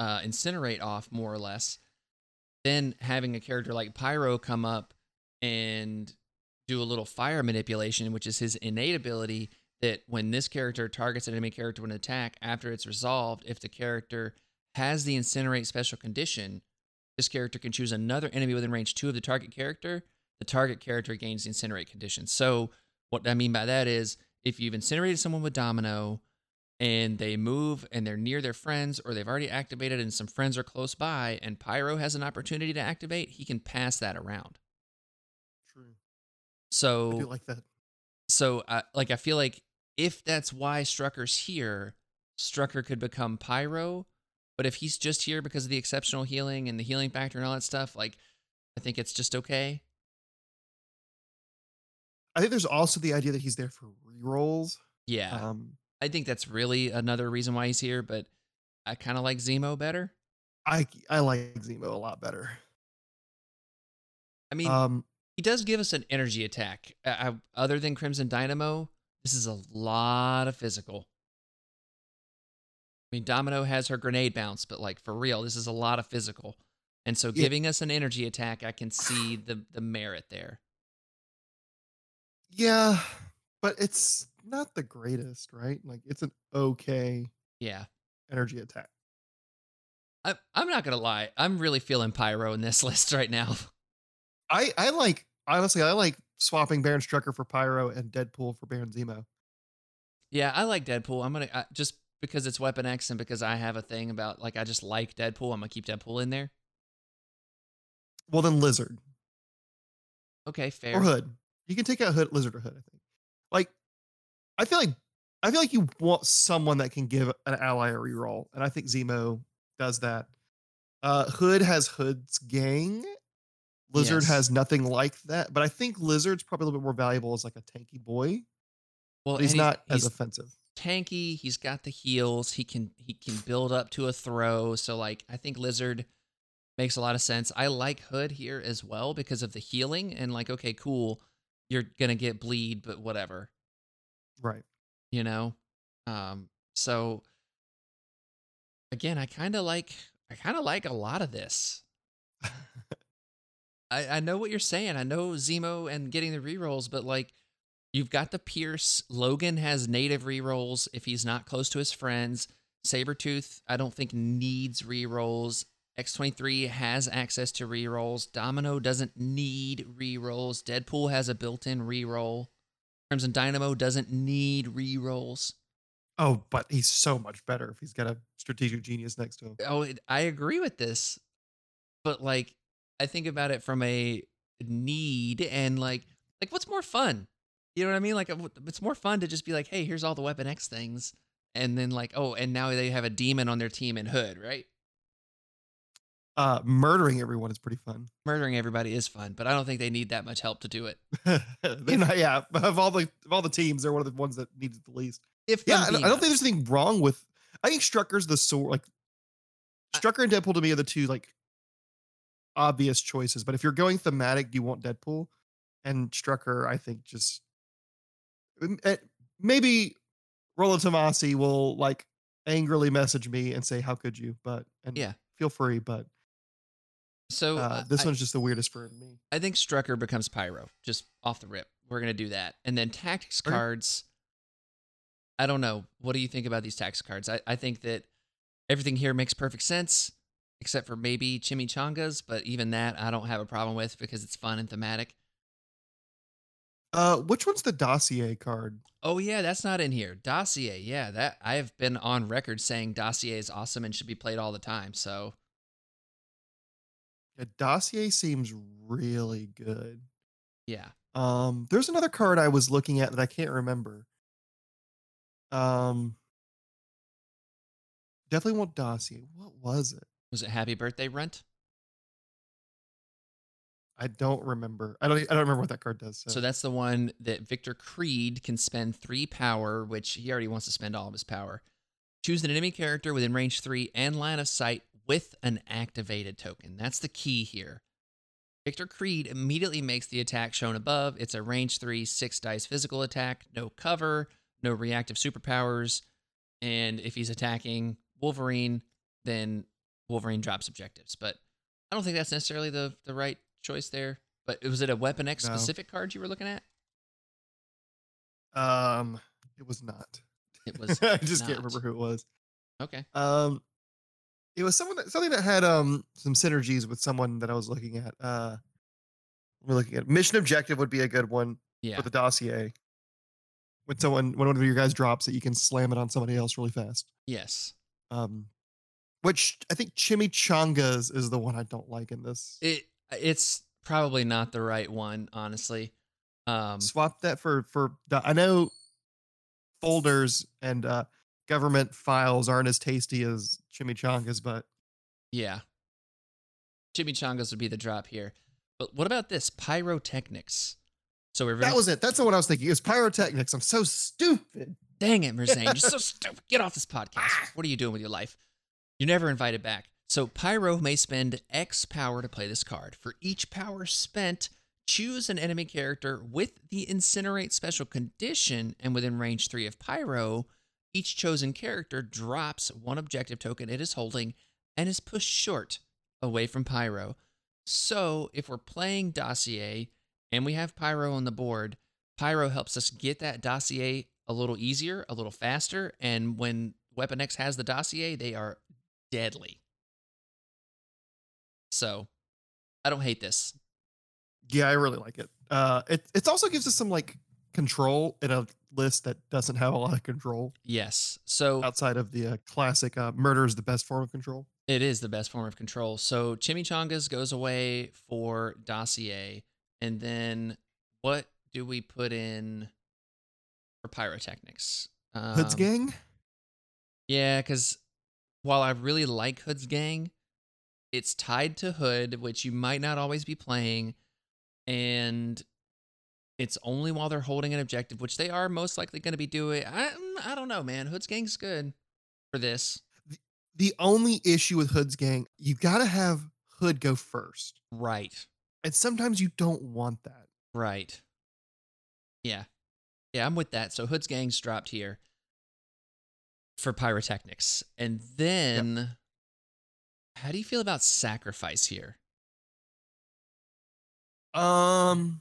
Speaker 1: uh, incinerate off more or less, then having a character like Pyro come up and do a little fire manipulation, which is his innate ability that when this character targets an enemy character with an attack, after it's resolved, if the character has the incinerate special condition, this character can choose another enemy within range two of the target character. The target character gains the incinerate condition. So what I mean by that is if you've incinerated someone with domino and they move and they're near their friends or they've already activated and some friends are close by and Pyro has an opportunity to activate, he can pass that around.
Speaker 2: True. I
Speaker 1: So
Speaker 2: do like that.
Speaker 1: so uh, like I feel like if that's why Strucker's here, Strucker could become Pyro. But if he's just here because of the exceptional healing and the healing factor and all that stuff, like I think it's just okay.
Speaker 2: I think there's also the idea that he's there for rerolls.
Speaker 1: Yeah.
Speaker 2: Um,
Speaker 1: I think that's really another reason why he's here, but I kind of like Zemo better.
Speaker 2: I I like Zemo a lot better.
Speaker 1: I mean,
Speaker 2: Um,
Speaker 1: he does give us an energy attack. Uh, I, other than Crimson Dynamo, this is a lot of physical. I mean, Domino has her grenade bounce, but like for real, this is a lot of physical. And so
Speaker 2: Yeah.
Speaker 1: giving us an energy attack, I can see the the merit there.
Speaker 2: Yeah, but it's not the greatest, right? Like it's an okay
Speaker 1: Yeah.
Speaker 2: energy attack.
Speaker 1: I, I'm not gonna lie, I'm really feeling Pyro in this list right now.
Speaker 2: I I like honestly I like swapping Baron Strucker for Pyro and Deadpool for Baron Zemo.
Speaker 1: Yeah, I like Deadpool. I'm gonna I, just because it's Weapon X and because I have a thing about like I just like Deadpool. I'm gonna keep Deadpool in there.
Speaker 2: Well, then Lizard
Speaker 1: Okay, fair.
Speaker 2: or Hood. You can take out Hood, Lizard or Hood. I think. Like, I feel like I feel like you want someone that can give an ally a reroll, and I think Zemo does that. Uh, Hood has Hood's gang. Lizard
Speaker 1: Yes.
Speaker 2: has nothing like that, but I think Lizard's probably a little bit more valuable as like a tanky boy.
Speaker 1: Well,
Speaker 2: he's not as offensive.
Speaker 1: tanky. He's got the heals. He can he can build up to a throw. So like I think Lizard makes a lot of sense. I like Hood here as well because of the healing and like okay, cool. You're gonna get bleed, but whatever.
Speaker 2: Right.
Speaker 1: You know. Um. So again, I kind of like I kind of like a lot of this. I, I know what you're saying. I know Zemo and getting the rerolls, but like you've got the Pierce. Logan has native rerolls if he's not close to his friends. Sabretooth, I don't think needs rerolls. X23 has access to rerolls. Domino doesn't need rerolls. Deadpool has a built-in reroll. Crimson Dynamo doesn't need rerolls.
Speaker 2: Oh, but he's so much better if he's got a strategic genius next to him.
Speaker 1: Oh, it- I agree with this, but like I think about it from a need and like like what's more fun? You know what I mean? Like it's more fun to just be like, hey, here's all the Weapon X things, and then like, oh, and now they have a demon on their team in Hood, right?
Speaker 2: Uh, murdering everyone is pretty fun.
Speaker 1: Murdering everybody is fun, but I don't think they need that much help to do it.
Speaker 2: Not- yeah, of all the of all the teams, they're one of the ones that needs it the least.
Speaker 1: If
Speaker 2: Yeah, I don't, I don't think there's anything wrong with. I think Strucker's the sort Like Strucker and Deadpool to me are the two like obvious choices. But if you're going thematic, you want Deadpool and Strucker? I think just eh, maybe Roland Tomasi will like angrily message me and say, "How could you?" But and
Speaker 1: Yeah.
Speaker 2: feel free. But
Speaker 1: so
Speaker 2: uh,
Speaker 1: uh,
Speaker 2: this
Speaker 1: I,
Speaker 2: one's just the weirdest for me.
Speaker 1: I think Strucker becomes Pyro just off the rip. We're gonna do that, and then tactics cards. I don't know. What do you think about these tactics cards? I, I think that everything here makes perfect sense, except for maybe chimichangas. But even that, I don't have a problem with because it's fun and thematic.
Speaker 2: Uh, which one's the dossier card?
Speaker 1: Oh yeah, that's not in here. Dossier, yeah, that I have been on record saying Dossier is awesome and should be played all the time. So
Speaker 2: Yeah, dossier seems really good.
Speaker 1: yeah,
Speaker 2: Um, there's another card I was looking at that I can't remember. Um, definitely want dossier. What was it?
Speaker 1: was it Happy Birthday Runt?
Speaker 2: I don't remember. I don't. I don't remember what that card does. So,
Speaker 1: So that's the one that Victor Creed can spend three power, which he already wants to spend all of his power. Choose an enemy character within range three and line of sight with an activated token. That's the key here. Victor Creed immediately makes the attack shown above. It's a range three, six dice physical attack, no cover, no reactive superpowers. And if he's attacking Wolverine, then Wolverine drops objectives. But I don't think that's necessarily the, the right choice there. But was it a Weapon X
Speaker 2: No.
Speaker 1: specific card you were looking at?
Speaker 2: um, it was not.
Speaker 1: It was
Speaker 2: I just can't
Speaker 1: not.
Speaker 2: remember who it was.
Speaker 1: Okay.
Speaker 2: Um, it was someone that something that had um some synergies with someone that I was looking at. Uh, we're looking at mission objective would be a good one
Speaker 1: Yeah.
Speaker 2: for the dossier. When someone when one of your guys drops it, you can slam it on somebody else really fast.
Speaker 1: yes.
Speaker 2: Um, which I think chimichangas is the one I don't like in this.
Speaker 1: It it's probably not the right one, honestly. Um
Speaker 2: Swap that for for I know folders and uh, government files aren't as tasty as chimichangas, but
Speaker 1: yeah. Chimichangas would be the drop here. But what about this? Pyrotechnics. So we're
Speaker 2: that was it. That's the one I was thinking. It was pyrotechnics. I'm so stupid.
Speaker 1: Dang it, Merzane. You're so stupid. Get off this podcast. Ah. What are you doing with your life? You're never invited back. So Pyro may spend X power to play this card. For each power spent, choose an enemy character with the Incinerate special condition and within range 3 of Pyro. Each chosen character drops one objective token it is holding and is pushed short away from Pyro. So if we're playing Dossier and we have Pyro on the board, Pyro helps us get that Dossier a little easier, a little faster, and when Weapon X has the Dossier, they are deadly. So I don't hate this.
Speaker 2: Yeah, I really like it. Uh, it it also gives us some like control in a list that doesn't have a lot of control
Speaker 1: Yes. So
Speaker 2: outside of the uh, classic uh, murder is the best form of control.
Speaker 1: It is the best form of control. So Chimichangas goes away for Dossier. And then what do we put in for Pyrotechnics?
Speaker 2: Hood's
Speaker 1: Um,
Speaker 2: gang.
Speaker 1: Yeah, because while I really like Hood's Gang, it's tied to Hood, which you might not always be playing. And it's only while they're holding an objective, which they are most likely going to be doing. I, mm, I don't know, man. Hood's Gang's good for this.
Speaker 2: The only issue with Hood's gang, you got to have Hood go first,
Speaker 1: Right.
Speaker 2: and sometimes you don't want that.
Speaker 1: Right. Yeah. Yeah, I'm with that. So Hood's Gang's dropped here for pyrotechnics. And then how do you feel about sacrifice here?
Speaker 2: Um,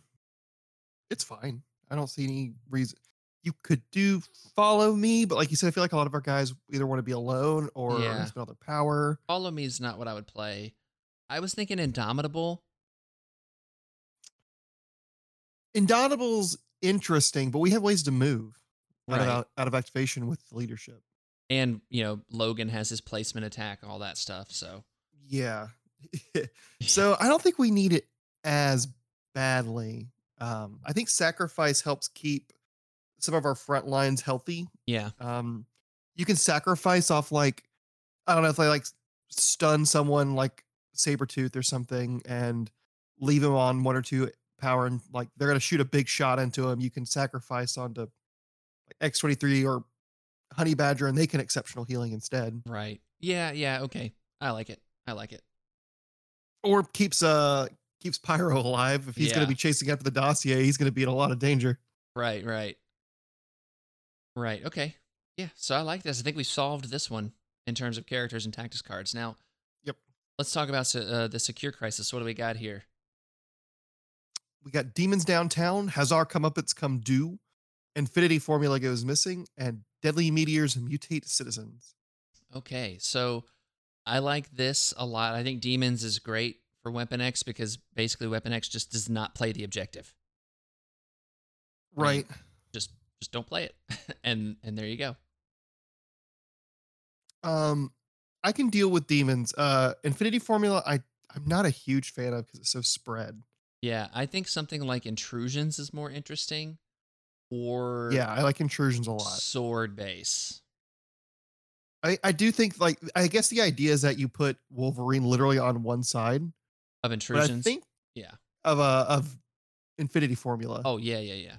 Speaker 2: it's fine. I don't see any reason. You could do follow me, but like you said, I feel like a lot of our guys either want to be alone or
Speaker 1: Yeah.
Speaker 2: spend all their power.
Speaker 1: Follow me is not what I would play. I was thinking Indomitable.
Speaker 2: Indomitable's interesting, but we have ways to move out, of,
Speaker 1: Right.
Speaker 2: out, out of activation with leadership.
Speaker 1: And, you know, Logan has his placement attack, all that stuff. So
Speaker 2: Yeah. so I don't think we need it as badly. Um, I think sacrifice helps keep some of our front lines healthy.
Speaker 1: yeah.
Speaker 2: Um, you can sacrifice off like I don't know if they like stun someone like Sabretooth or something and leave him on one or two power and like they're gonna shoot a big shot into him. You can sacrifice onto like X23 or Honey Badger and they can exceptional healing instead.
Speaker 1: Right. Yeah, yeah, okay. I like it. I like it.
Speaker 2: Or keeps uh keeps Pyro alive. If he's
Speaker 1: Yeah.
Speaker 2: gonna be chasing after the dossier, he's gonna be in a lot of danger.
Speaker 1: Right, right. Right. Okay. Yeah. So I like this. I think we solved this one in terms of characters and tactics cards. Now,
Speaker 2: Yep.
Speaker 1: let's talk about uh, the secure crisis. What do we got here?
Speaker 2: We got demons downtown, Hazar come up, it's come due, Infinity formula goes missing, and deadly meteors mutate citizens.
Speaker 1: Okay. So I like this a lot. I think Demons is great for Weapon X because basically Weapon X just does not play the objective.
Speaker 2: Right.
Speaker 1: Just just don't play it. and and there you go.
Speaker 2: Um, I can deal with demons. Uh, Infinity Formula, I I'm not a huge fan of because it's so spread.
Speaker 1: Yeah, I think something like Intrusions is more interesting or
Speaker 2: Yeah, I like intrusions a lot.
Speaker 1: sword base.
Speaker 2: I I do think like I guess the idea is that you put Wolverine literally on one side,
Speaker 1: Of
Speaker 2: but I
Speaker 1: intrusions.
Speaker 2: think
Speaker 1: yeah.
Speaker 2: of a of Infinity Formula.
Speaker 1: Oh yeah, yeah, yeah.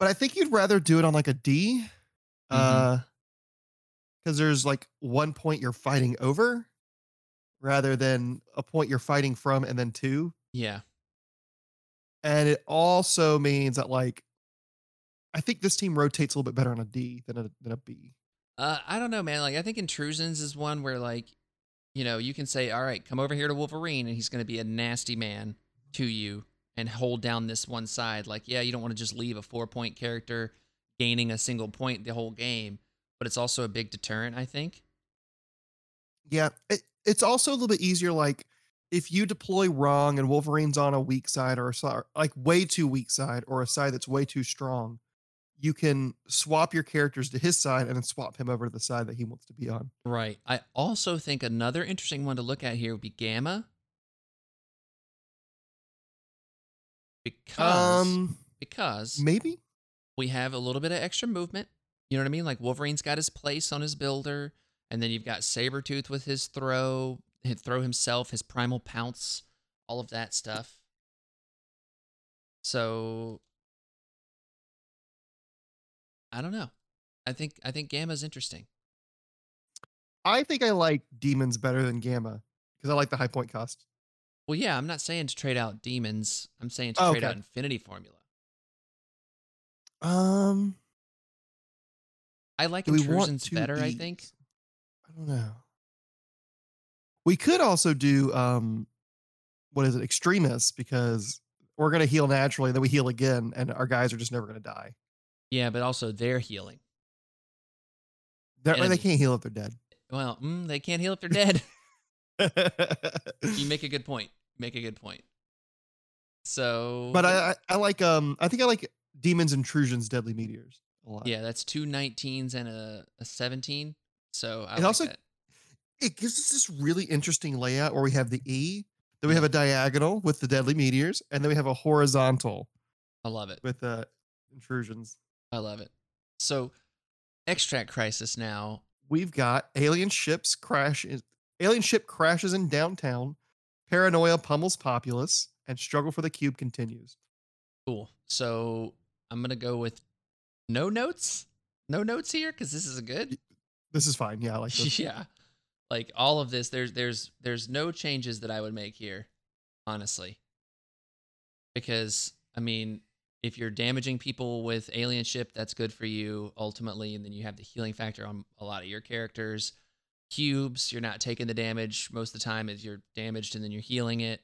Speaker 2: but I think you'd rather do it on like a D,
Speaker 1: Mm-hmm.
Speaker 2: uh, because there's like one point you're fighting over, rather than a point you're fighting from and then two.
Speaker 1: Yeah.
Speaker 2: And it also means that like, I think this team rotates a little bit better on a D than a than a B.
Speaker 1: Uh, I don't know, man. Like, I think intrusions is one where, like, you know, you can say, "All right, come over here to Wolverine," and he's going to be a nasty man to you and hold down this one side. Like, yeah, you don't want to just leave a four-point character gaining a single point the whole game, but it's also a big deterrent. I think.
Speaker 2: Yeah, it, it's also a little bit easier. Like if you deploy wrong and Wolverine's on a weak side or a like way too weak side or a side that's way too strong, you can swap your characters to his side and then swap him over to the side that he wants to be on.
Speaker 1: Right. I also think another interesting one to look at here would be Gamma. Because
Speaker 2: Um,
Speaker 1: because
Speaker 2: maybe.
Speaker 1: we have a little bit of extra movement. You know what I mean? Like Wolverine's got his place on his builder, and then you've got Sabretooth with his throw, his throw himself, his primal pounce, all of that stuff. So I don't know. I think I think Gamma's interesting.
Speaker 2: I think I like demons better than gamma because I like the high point cost.
Speaker 1: Well, yeah, I'm not saying to trade out demons. I'm saying to
Speaker 2: Oh,
Speaker 1: trade out. Infinity Formula.
Speaker 2: Um,
Speaker 1: I like intrusions better. I think.
Speaker 2: I don't know. We could also do um, what is it, extremists? Because we're gonna heal naturally, then we heal again, and our guys are just never gonna die.
Speaker 1: Yeah, but also they're healing.
Speaker 2: They're, they can't heal if they're dead.
Speaker 1: Well, mm, they can't heal if they're dead. you make a good point. Make a good point. So,
Speaker 2: but I, I I like um I think I like demons intrusions deadly meteors a lot.
Speaker 1: yeah, that's two 19s and a, a 17. So I
Speaker 2: It
Speaker 1: like
Speaker 2: also-
Speaker 1: that.
Speaker 2: it gives us this really interesting layout where we have the E, then we have a diagonal with the deadly meteors, and then we have a horizontal
Speaker 1: I love it.
Speaker 2: with the intrusions.
Speaker 1: I love it. So, extract crisis now.
Speaker 2: We've got alien ships crash. Alien ship crashes in downtown. Paranoia pummels populace, and struggle for the cube continues.
Speaker 1: Cool. So I'm gonna go with no notes. No notes here because this is a good.
Speaker 2: This is fine. Yeah, I like this.
Speaker 1: yeah, like all of this. There's there's there's no changes that I would make here, honestly. Because I mean, if you're damaging people with alien ship, that's good for you ultimately, and then you have the healing factor on a lot of your characters. Cubes, you're not taking the damage most of the time as you're damaged, and then you're healing it.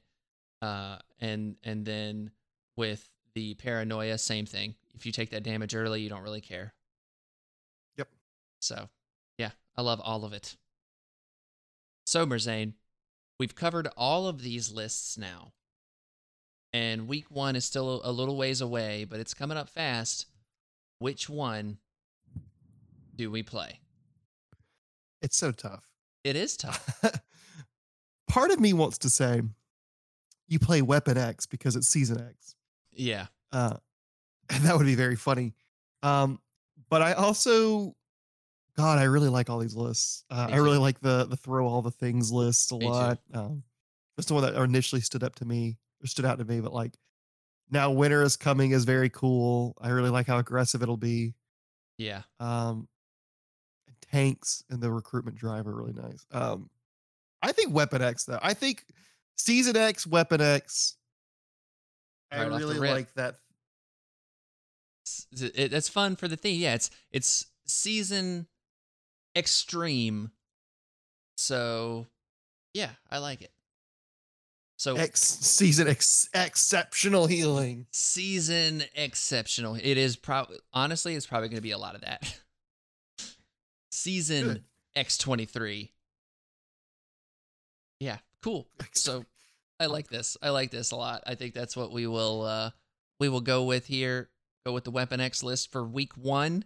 Speaker 1: Uh, and and then with the paranoia, same thing. If you take that damage early, you don't really care.
Speaker 2: Yep.
Speaker 1: So, yeah, I love all of it. So, Merzane, we've covered all of these lists now. And week one is still a little ways away, but it's coming up fast. Which one do we play?
Speaker 2: It's so tough.
Speaker 1: It is tough.
Speaker 2: Part of me wants to say you play Weapon X because it's Season X.
Speaker 1: Yeah.
Speaker 2: Uh, and that would be very funny. Um, but I also, God, I really like all these lists. Uh, I really like the the throw all the things list a
Speaker 1: Me
Speaker 2: lot. Um, that's the one that initially stood up to me stood out to me. But like now, winter is coming is very cool. I really like how aggressive it'll be.
Speaker 1: Yeah.
Speaker 2: Um, tanks and the recruitment drive are really nice. Um, I think Weapon X though. I think Season X, Weapon X. I
Speaker 1: Right
Speaker 2: really like that
Speaker 1: it, it's fun for the theme. Yeah, it's it's season extreme. So, yeah, I like it. So
Speaker 2: Ex season ex- exceptional healing.
Speaker 1: season exceptional. It is probably honestly, it's probably going to be a lot of that. season
Speaker 2: Good.
Speaker 1: X twenty three. Yeah, cool. So I like this. I like this a lot. I think that's what we will uh we will go with here. Go with the Weapon X list for week one.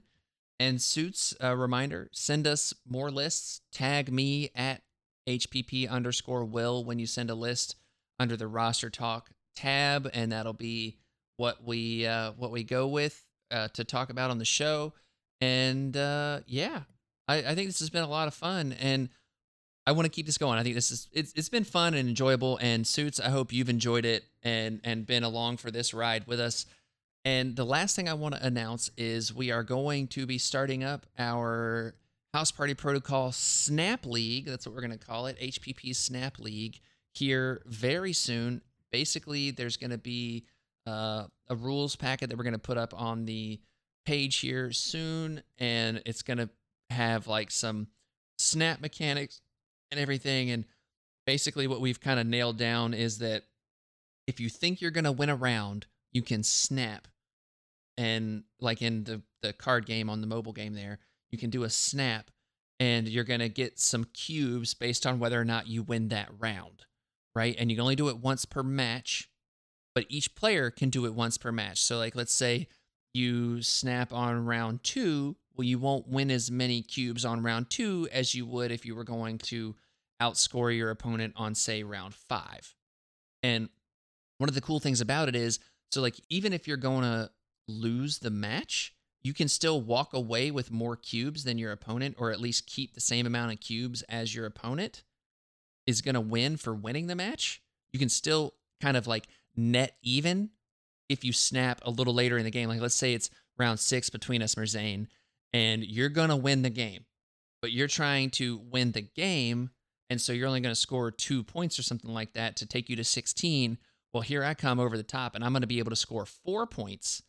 Speaker 1: And suits, a reminder, send us more lists. Tag me at HPP underscore will when you send a list under the roster talk tab, and that'll be what we uh what we go with uh to talk about on the show. And uh yeah, I, I think this has been a lot of fun and I want to keep this going. I think this is it's it's been fun and enjoyable. And suits, I hope you've enjoyed it and and been along for this ride with us. And the last thing I want to announce is we are going to be starting up our House Party Protocol Snap League. That's what we're going to call it, HPP Snap League, here very soon. Basically, there's going to be uh, a rules packet that we're going to put up on the page here soon, and it's going to have like some snap mechanics and everything. And basically, what we've kind of nailed down is that if you think you're going to win a round, you can snap. And like in the, the card game on the mobile game, there, you can do a snap and you're going to get some cubes based on whether or not you win that round, right? And you can only do it once per match, but each player can do it once per match. So, like, let's say you snap on round two, well, you won't win as many cubes on round two as you would if you were going to outscore your opponent on, say, round five. And one of the cool things about it is so, like, even if you're going to lose the match, you can still walk away with more cubes than your opponent, or at least keep the same amount of cubes as your opponent is going to win for winning the match. You can still kind of like net even if you snap a little later in the game. Like, let's say it's round six between us, Merzane, and you're going to win the game, but you're trying to win the game. And so you're only going to score two points or something like that to take you to 16. Well, here I come over the top and I'm going to be able to score four points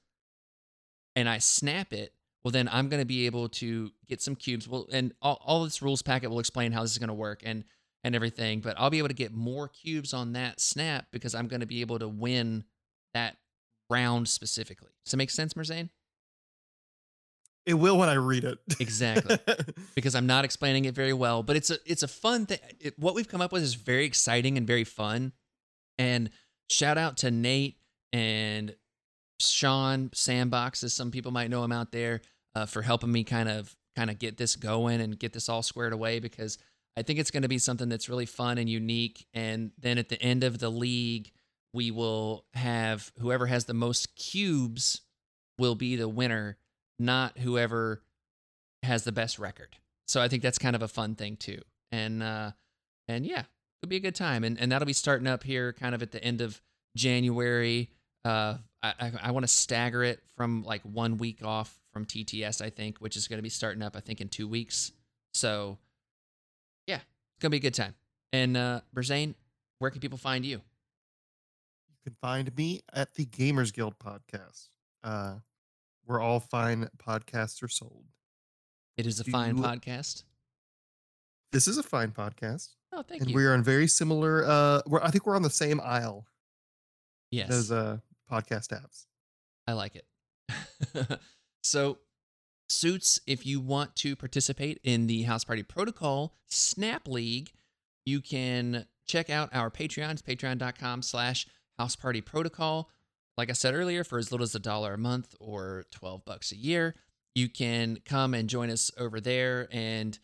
Speaker 1: and I snap it. Well, then I'm going to be able to get some cubes. Well, and all, all this rules packet will explain how this is going to work and and everything. But I'll be able to get more cubes on that snap because I'm going to be able to win that round specifically. Does that make sense, Merzane?
Speaker 2: It will when I read it.
Speaker 1: Exactly. because I'm not explaining it very well, but it's a it's a fun thing. It, what we've come up with is very exciting and very fun. And shout out to Nate and Sean Sandbox, as some people might know him out there, uh, for helping me kind of kind of get this going and get this all squared away because I think it's going to be something that's really fun and unique. And then at the end of the league, we will have whoever has the most cubes will be the winner, not whoever has the best record. So I think that's kind of a fun thing too. And uh and yeah, it'll be a good time. And and that'll be starting up here kind of at the end of January. Uh I I, I want to stagger it from like one week off from TTS, I think, which is going to be starting up I think in 2 weeks. So it's going to be a good time. And uh Merzane, where can people find you?
Speaker 2: You can find me at the Gamers Guild podcast. Uh, where all fine podcasts are sold.
Speaker 1: It is a
Speaker 2: Do
Speaker 1: fine
Speaker 2: you-
Speaker 1: podcast.
Speaker 2: This is a fine podcast,
Speaker 1: Oh, thank
Speaker 2: and
Speaker 1: you.
Speaker 2: we are on very similar. Uh, we're, I think we're on the same aisle
Speaker 1: yes.
Speaker 2: as uh podcast apps.
Speaker 1: I like it. so, suits, if you want to participate in the House Party Protocol Snap League, you can check out our Patreon. Patreon.com slash House Party Protocol. Like I said earlier, for as little as a dollar a month or 12 bucks a year, you can come and join us over there. And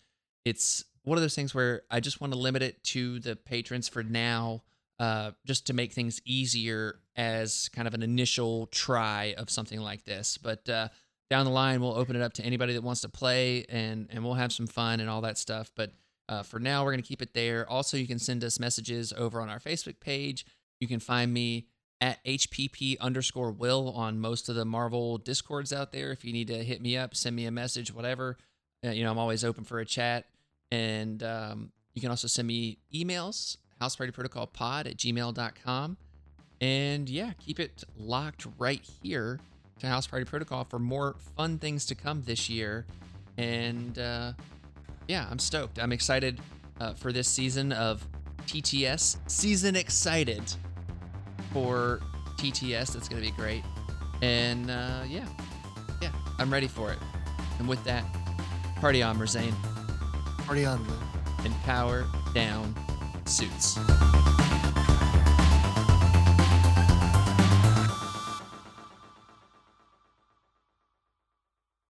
Speaker 1: it's one of those things where I just want to limit it to the patrons for now, uh, just to make things easier as kind of an initial try of something like this. But uh, down the line, we'll open it up to anybody that wants to play, and and we'll have some fun and all that stuff. But uh, for now, we're gonna keep it there. Also, you can send us messages over on our Facebook page. You can find me at HPP underscore Will on most of the Marvel discords out there. If you need to hit me up, send me a message, whatever. Uh, you know, I'm always open for a chat. And um, you can also send me emails, housepartyprotocolpod at gmail.com. And yeah, keep it locked right here to House Party Protocol for more fun things to come this year. And uh, yeah, I'm stoked. I'm excited uh, for this season of TTS. Season excited for TTS. That's going to be great. And uh, yeah, yeah, I'm ready for it. And with that, party on, Merzane,
Speaker 2: Party on, Will.
Speaker 1: and power down suits.